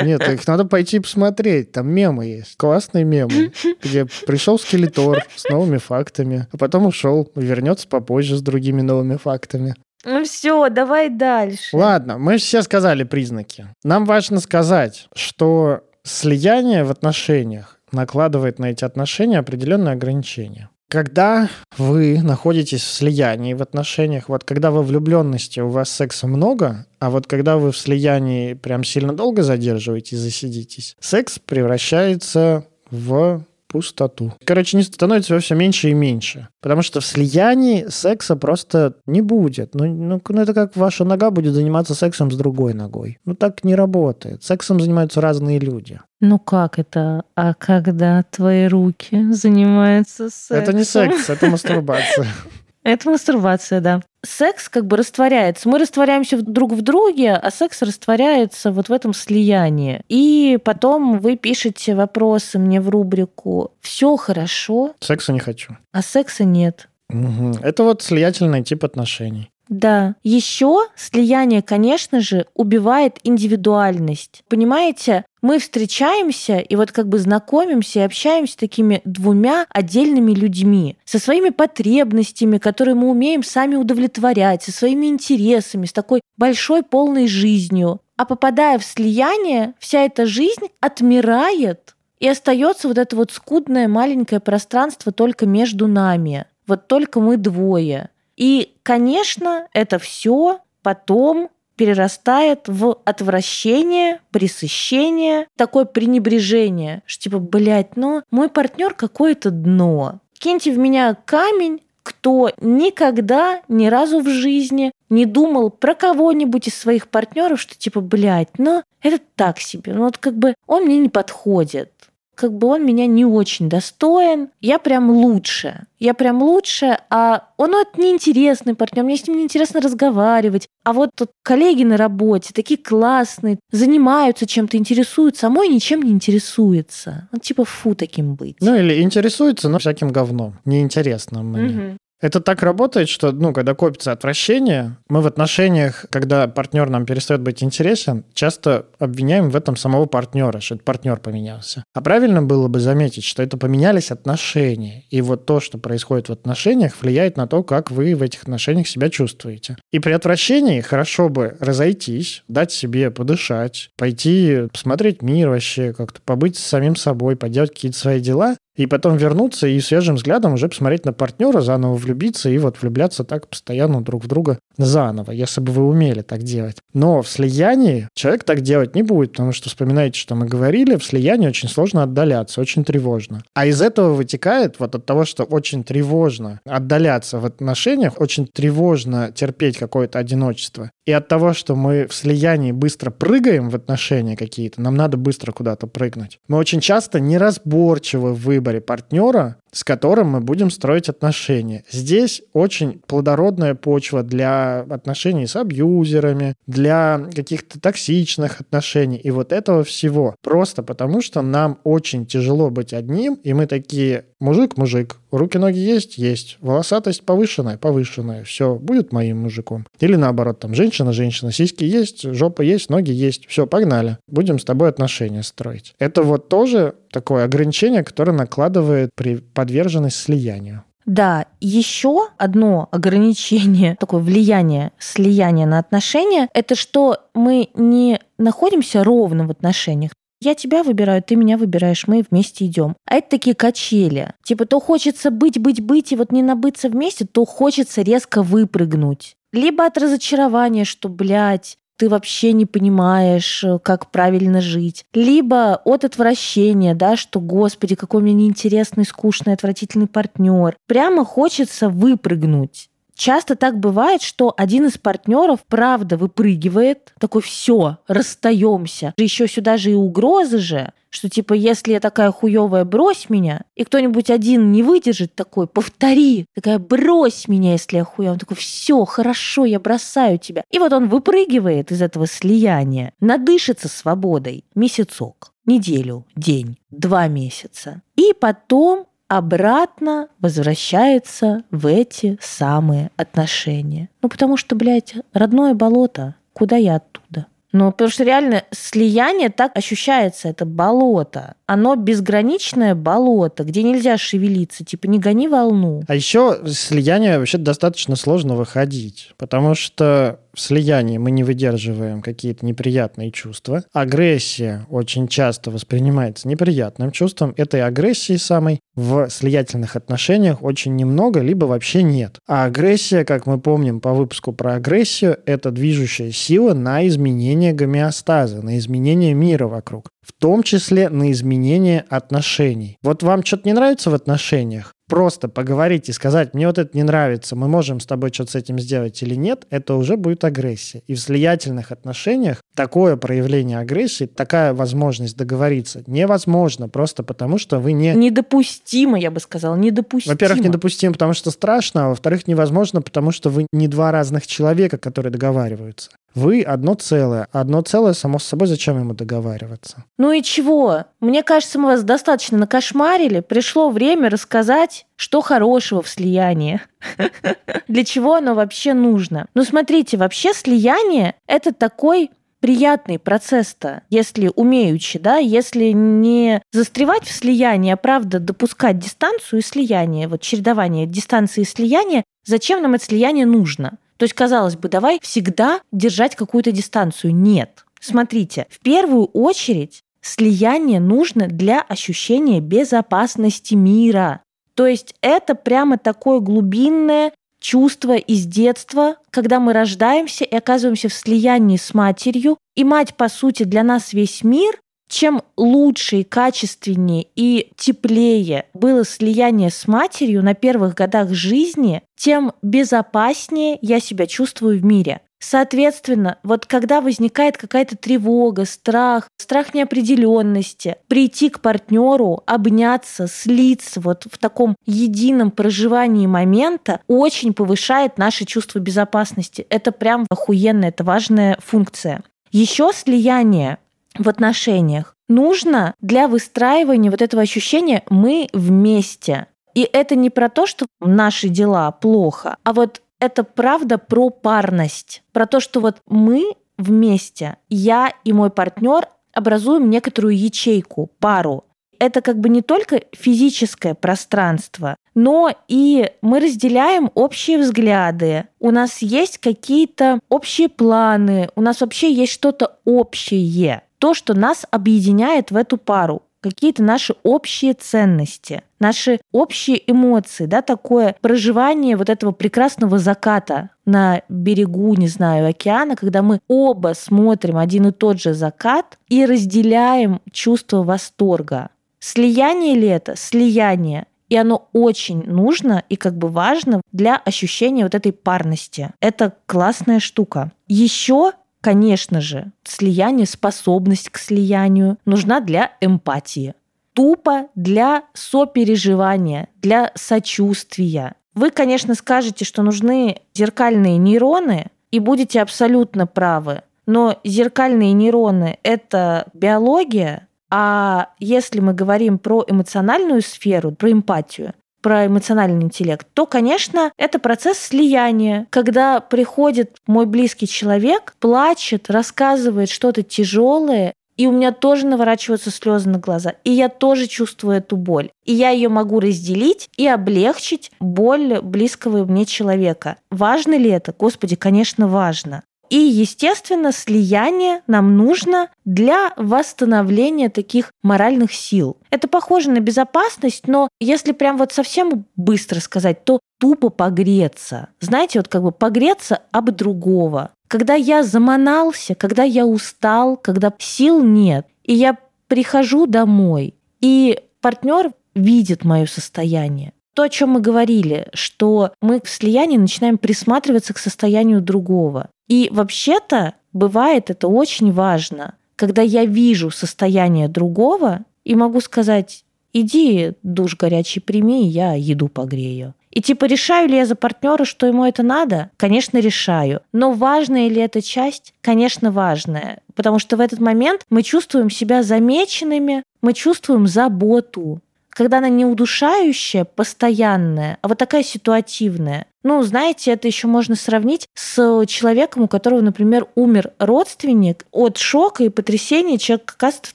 Нет, их надо пойти посмотреть. Там мемы есть. Классные мемы, где пришел скелетор с новыми фактами, а потом ушел и вернется попозже с другими новыми фактами. Ну все, давай дальше. Ладно, мы все сказали признаки. Нам важно сказать, что слияние в отношениях накладывает на эти отношения определенные ограничения. Когда вы находитесь в слиянии в отношениях, вот когда вы влюбленности, у вас секса много, а вот когда вы в слиянии прям сильно долго задерживаетесь, засидитесь, секс превращается в пустоту. Короче, не становится все меньше и меньше. Потому что в слиянии секса просто не будет. Ну, ну, ну, это как ваша нога будет заниматься сексом с другой ногой. Ну, так не работает. Сексом занимаются разные люди. Ну как это? А когда твои руки занимаются сексом? Это не секс, это мастурбация. [laughs] Это мастурбация, да. Секс как бы растворяется. Мы растворяемся друг в друге, а секс растворяется вот в этом слиянии. И потом вы пишете вопросы мне в рубрику «Все хорошо?» Секса не хочу. А секса нет. Угу. Это вот слиятельный тип отношений. Да. Еще слияние, конечно же, убивает индивидуальность. Понимаете, мы встречаемся и вот как бы знакомимся и общаемся такими двумя отдельными людьми, со своими потребностями, которые мы умеем сами удовлетворять, со своими интересами, с такой большой полной жизнью. А попадая в слияние, вся эта жизнь отмирает, и остается вот это вот скудное маленькое пространство только между нами. Вот только мы двое. И, конечно, это все потом перерастает в отвращение, пресыщение, такое пренебрежение, что типа, блядь, ну, мой партнер какое-то дно. Киньте в меня камень, кто никогда ни разу в жизни не думал про кого-нибудь из своих партнеров, что типа, блядь, ну, это так себе, ну вот как бы он мне не подходит как бы он меня не очень достоин, я прям лучше. Я прям лучше, а он ну, это неинтересный партнер, мне с ним неинтересно разговаривать. А вот тут коллеги на работе такие классные, занимаются чем-то, интересуются, а мой ничем не интересуется. Ну, типа, фу таким быть. Ну, или интересуется, но всяким говном. Неинтересно мне. Угу. Это так работает, что, ну, когда копится отвращение, мы в отношениях, когда партнер нам перестает быть интересен, часто обвиняем в этом самого партнера, что этот партнер поменялся. А правильно было бы заметить, что это поменялись отношения. И вот то, что происходит в отношениях, влияет на то, как вы в этих отношениях себя чувствуете. И при отвращении хорошо бы разойтись, дать себе подышать, пойти посмотреть мир вообще, как-то побыть с самим собой, поделать какие-то свои дела, и потом вернуться и свежим взглядом уже посмотреть на партнера, заново влюбиться и вот влюбляться так постоянно друг в друга заново, если бы вы умели так делать. Но в слиянии человек так делать не будет, потому что вспоминайте, что мы говорили, в слиянии очень сложно отдаляться, очень тревожно. А из этого вытекает вот от того, что очень тревожно отдаляться в отношениях, очень тревожно терпеть какое-то одиночество. И от того, что мы в слиянии быстро прыгаем в отношения какие-то, нам надо быстро куда-то прыгнуть. Мы очень часто неразборчивы в партнера, с которым мы будем строить отношения. Здесь очень плодородная почва для отношений с абьюзерами, для каких-то токсичных отношений и вот этого всего. Просто потому, что нам очень тяжело быть одним, и мы такие, мужик, мужик, руки-ноги есть? Есть. Волосатость повышенная? Повышенная. Все, будет моим мужиком. Или наоборот, там, женщина, женщина, сиськи есть, жопа есть, ноги есть. Все, погнали. Будем с тобой отношения строить. Это вот тоже такое ограничение, которое накладывает при подверженность слиянию. Да, еще одно ограничение, [laughs] такое влияние слияния на отношения, это что мы не находимся ровно в отношениях. Я тебя выбираю, ты меня выбираешь, мы вместе идем. А это такие качели. Типа то хочется быть, быть, быть, и вот не набыться вместе, то хочется резко выпрыгнуть. Либо от разочарования, что, блядь, ты вообще не понимаешь, э, как правильно жить. Либо от отвращения, да, что, господи, какой у меня неинтересный, скучный, отвратительный партнер. Прямо хочется выпрыгнуть. Часто так бывает, что один из партнеров правда выпрыгивает, такой все, расстаемся. Еще сюда же и угрозы же, что типа если я такая хуевая, брось меня, и кто-нибудь один не выдержит такой, повтори, такая брось меня, если я хуевая. Он такой, все, хорошо, я бросаю тебя. И вот он выпрыгивает из этого слияния, надышится свободой месяцок, неделю, день, два месяца. И потом обратно возвращается в эти самые отношения. Ну, потому что, блядь, родное болото, куда я оттуда? Ну, потому что реально слияние так ощущается, это болото. Оно безграничное болото, где нельзя шевелиться, типа не гони волну. А еще слияние вообще достаточно сложно выходить, потому что в слиянии мы не выдерживаем какие-то неприятные чувства. Агрессия очень часто воспринимается неприятным чувством. Этой агрессии самой в слиятельных отношениях очень немного, либо вообще нет. А агрессия, как мы помним по выпуску про агрессию, это движущая сила на изменение гомеостаза, на изменение мира вокруг в том числе на изменение отношений. Вот вам что-то не нравится в отношениях? Просто поговорить и сказать, мне вот это не нравится, мы можем с тобой что-то с этим сделать или нет, это уже будет агрессия. И в слиятельных отношениях такое проявление агрессии, такая возможность договориться невозможно, просто потому что вы не... Недопустимо, я бы сказала, недопустимо. Во-первых, недопустимо, потому что страшно, а во-вторых, невозможно, потому что вы не два разных человека, которые договариваются. Вы одно целое. Одно целое, само собой, зачем ему договариваться? Ну и чего? Мне кажется, мы вас достаточно накошмарили. Пришло время рассказать, что хорошего в слиянии. [laughs] Для чего оно вообще нужно? Ну смотрите, вообще слияние — это такой приятный процесс-то, если умеючи, да, если не застревать в слиянии, а правда допускать дистанцию и слияние, вот чередование дистанции и слияния, зачем нам это слияние нужно? То есть, казалось бы, давай всегда держать какую-то дистанцию. Нет. Смотрите, в первую очередь слияние нужно для ощущения безопасности мира. То есть это прямо такое глубинное чувство из детства, когда мы рождаемся и оказываемся в слиянии с матерью, и мать, по сути, для нас весь мир, чем лучше, качественнее и теплее было слияние с матерью на первых годах жизни, тем безопаснее я себя чувствую в мире. Соответственно, вот когда возникает какая-то тревога, страх, страх неопределенности, прийти к партнеру, обняться, слиться вот в таком едином проживании момента очень повышает наше чувство безопасности. Это прям охуенно, это важная функция. Еще слияние в отношениях нужно для выстраивания вот этого ощущения «мы вместе». И это не про то, что наши дела плохо, а вот это правда про парность, про то, что вот мы вместе, я и мой партнер образуем некоторую ячейку, пару. Это как бы не только физическое пространство, но и мы разделяем общие взгляды, у нас есть какие-то общие планы, у нас вообще есть что-то общее, то, что нас объединяет в эту пару какие-то наши общие ценности, наши общие эмоции, да, такое проживание вот этого прекрасного заката на берегу, не знаю, океана, когда мы оба смотрим один и тот же закат и разделяем чувство восторга. Слияние ли это? Слияние. И оно очень нужно и как бы важно для ощущения вот этой парности. Это классная штука. Еще Конечно же, слияние, способность к слиянию нужна для эмпатии. Тупо для сопереживания, для сочувствия. Вы, конечно, скажете, что нужны зеркальные нейроны, и будете абсолютно правы. Но зеркальные нейроны – это биология, а если мы говорим про эмоциональную сферу, про эмпатию, про эмоциональный интеллект, то, конечно, это процесс слияния, когда приходит мой близкий человек, плачет, рассказывает что-то тяжелое, и у меня тоже наворачиваются слезы на глаза. И я тоже чувствую эту боль. И я ее могу разделить и облегчить боль близкого мне человека. Важно ли это? Господи, конечно, важно. И, естественно, слияние нам нужно для восстановления таких моральных сил. Это похоже на безопасность, но если прям вот совсем быстро сказать, то тупо погреться. Знаете, вот как бы погреться об другого. Когда я заманался, когда я устал, когда сил нет, и я прихожу домой, и партнер видит мое состояние. То, о чем мы говорили, что мы в слиянии начинаем присматриваться к состоянию другого. И вообще-то бывает это очень важно, когда я вижу состояние другого и могу сказать, иди душ горячий прими, я еду погрею. И типа решаю ли я за партнера, что ему это надо? Конечно, решаю. Но важная ли эта часть? Конечно, важная. Потому что в этот момент мы чувствуем себя замеченными, мы чувствуем заботу, когда она не удушающая, постоянная, а вот такая ситуативная. Ну, знаете, это еще можно сравнить с человеком, у которого, например, умер родственник. От шока и потрясения человек оказывается в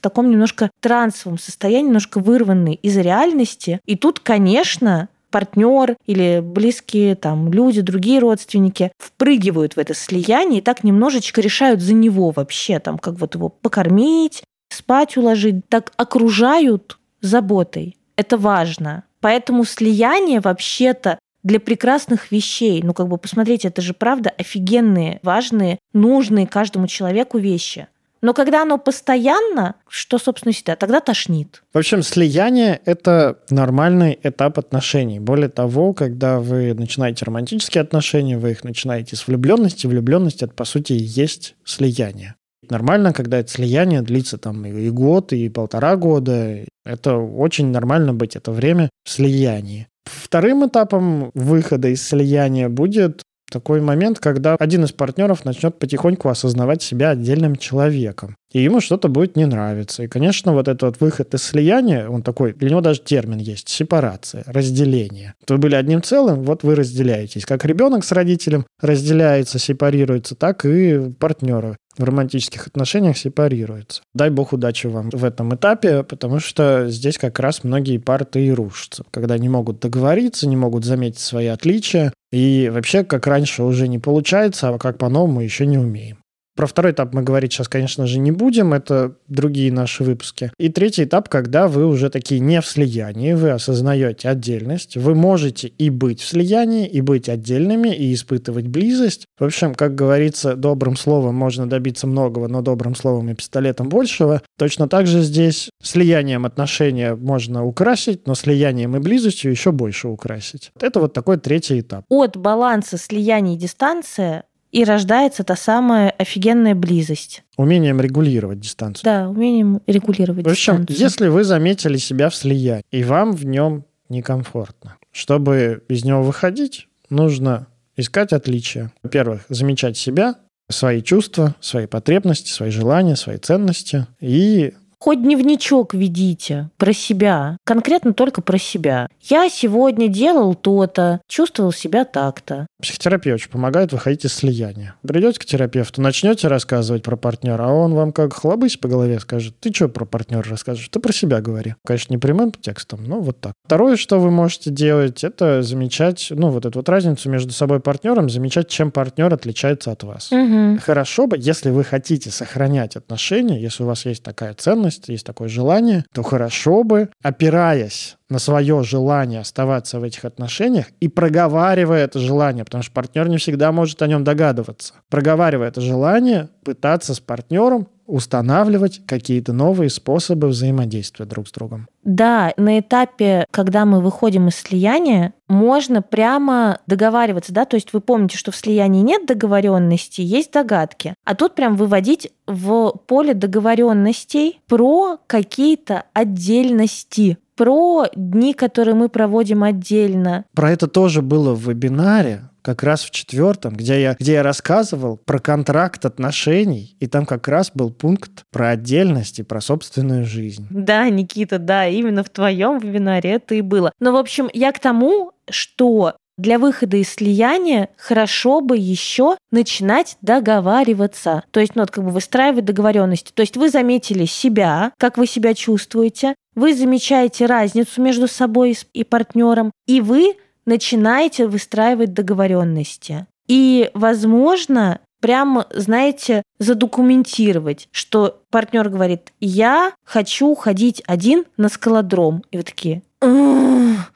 таком немножко трансовом состоянии, немножко вырванный из реальности. И тут, конечно, партнер или близкие там люди, другие родственники впрыгивают в это слияние и так немножечко решают за него вообще, там, как вот его покормить, спать уложить, так окружают заботой. Это важно. Поэтому слияние вообще-то для прекрасных вещей. Ну, как бы, посмотрите, это же правда офигенные, важные, нужные каждому человеку вещи. Но когда оно постоянно, что, собственно, всегда, тогда тошнит. В общем, слияние — это нормальный этап отношений. Более того, когда вы начинаете романтические отношения, вы их начинаете с влюбленности. Влюбленность — это, по сути, и есть слияние нормально, когда это слияние длится там и год, и полтора года. Это очень нормально быть это время в слиянии. Вторым этапом выхода из слияния будет такой момент, когда один из партнеров начнет потихоньку осознавать себя отдельным человеком. И ему что-то будет не нравиться. И, конечно, вот этот вот выход из слияния, он такой, для него даже термин есть, сепарация, разделение. Вы были одним целым, вот вы разделяетесь. Как ребенок с родителем разделяется, сепарируется, так и партнеры в романтических отношениях сепарируются. Дай бог удачи вам в этом этапе, потому что здесь как раз многие пары и рушатся, когда не могут договориться, не могут заметить свои отличия, и вообще, как раньше уже не получается, а как по-новому еще не умеем. Про второй этап мы говорить сейчас, конечно же, не будем, это другие наши выпуски. И третий этап, когда вы уже такие не в слиянии, вы осознаете отдельность, вы можете и быть в слиянии, и быть отдельными, и испытывать близость. В общем, как говорится, добрым словом можно добиться многого, но добрым словом и пистолетом большего. Точно так же здесь слиянием отношения можно украсить, но слиянием и близостью еще больше украсить. Это вот такой третий этап. От баланса слияния и дистанция и рождается та самая офигенная близость. Умением регулировать дистанцию. Да, умением регулировать в общем, дистанцию. если вы заметили себя в слиянии, и вам в нем некомфортно, чтобы из него выходить, нужно искать отличия. Во-первых, замечать себя, свои чувства, свои потребности, свои желания, свои ценности и Хоть дневничок ведите про себя, конкретно только про себя. Я сегодня делал то-то, чувствовал себя так-то. Психотерапия очень помогает выходить из слияния. Придете к терапевту, начнете рассказывать про партнера, а он вам как хлобысь по голове скажет, ты что про партнера расскажешь? Ты про себя говори. Конечно, не прямым текстом, но вот так. Второе, что вы можете делать, это замечать, ну, вот эту вот разницу между собой и партнером, замечать, чем партнер отличается от вас. Угу. Хорошо бы, если вы хотите сохранять отношения, если у вас есть такая ценность, есть такое желание, то хорошо бы, опираясь на свое желание оставаться в этих отношениях и проговаривая это желание, потому что партнер не всегда может о нем догадываться. Проговаривая это желание, пытаться с партнером устанавливать какие-то новые способы взаимодействия друг с другом. Да, на этапе, когда мы выходим из слияния, можно прямо договариваться, да, то есть вы помните, что в слиянии нет договоренности, есть догадки, а тут прям выводить в поле договоренностей про какие-то отдельности, про дни, которые мы проводим отдельно. Про это тоже было в вебинаре, как раз в четвертом, где я, где я рассказывал про контракт отношений, и там как раз был пункт про отдельность и про собственную жизнь. Да, Никита, да, именно в твоем вебинаре это и было. Но, в общем, я к тому, что для выхода из слияния хорошо бы еще начинать договариваться. То есть, ну, вот как бы выстраивать договоренности. То есть вы заметили себя, как вы себя чувствуете, вы замечаете разницу между собой и партнером, и вы начинаете выстраивать договоренности. И, возможно, прямо, знаете, задокументировать, что партнер говорит, я хочу ходить один на скалодром. И вы такие,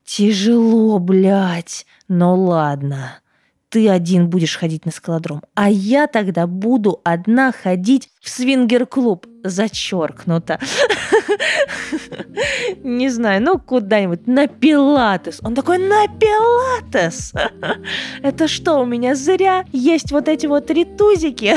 тяжело, блядь, ну ладно ты один будешь ходить на скалодром, а я тогда буду одна ходить в свингер-клуб. Зачеркнуто. Не знаю, ну куда-нибудь на пилатес. Он такой, на пилатес? Это что, у меня зря есть вот эти вот ритузики?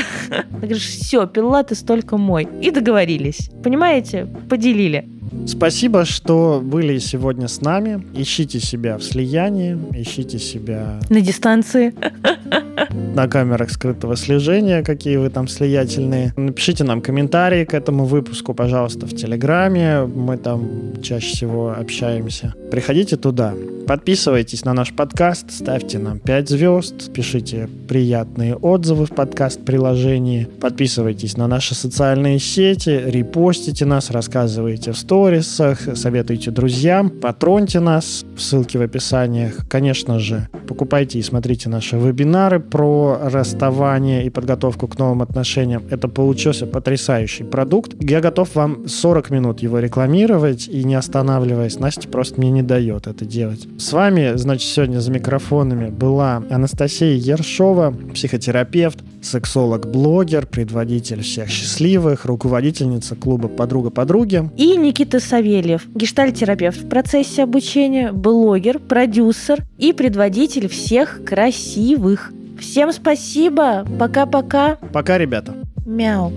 Говоришь, все, пилатес только мой. И договорились. Понимаете? Поделили. Спасибо, что были сегодня с нами. Ищите себя в слиянии, ищите себя... На дистанции. [laughs] На камерах скрытого слежения, какие вы там слиятельные. Напишите нам комментарии к этому выпуску, пожалуйста, в Телеграме. Мы там чаще всего общаемся. Приходите туда. Подписывайтесь на наш подкаст, ставьте нам 5 звезд, пишите приятные отзывы в подкаст-приложении, подписывайтесь на наши социальные сети, репостите нас, рассказывайте в сторисах, советуйте друзьям, патроньте нас, ссылки в описаниях. Конечно же, покупайте и смотрите наши вебинары про расставание и подготовку к новым отношениям. Это получился потрясающий продукт. Я готов вам 40 минут его рекламировать и не останавливаясь. Настя просто мне не дает это делать. С вами, значит, сегодня за микрофонами была Анастасия Ершова, психотерапевт, сексолог-блогер, предводитель всех счастливых, руководительница клуба «Подруга подруги». И Никита Савельев, гештальтерапевт в процессе обучения, блогер, продюсер и предводитель всех красивых. Всем спасибо. Пока-пока. Пока, ребята. Мяу.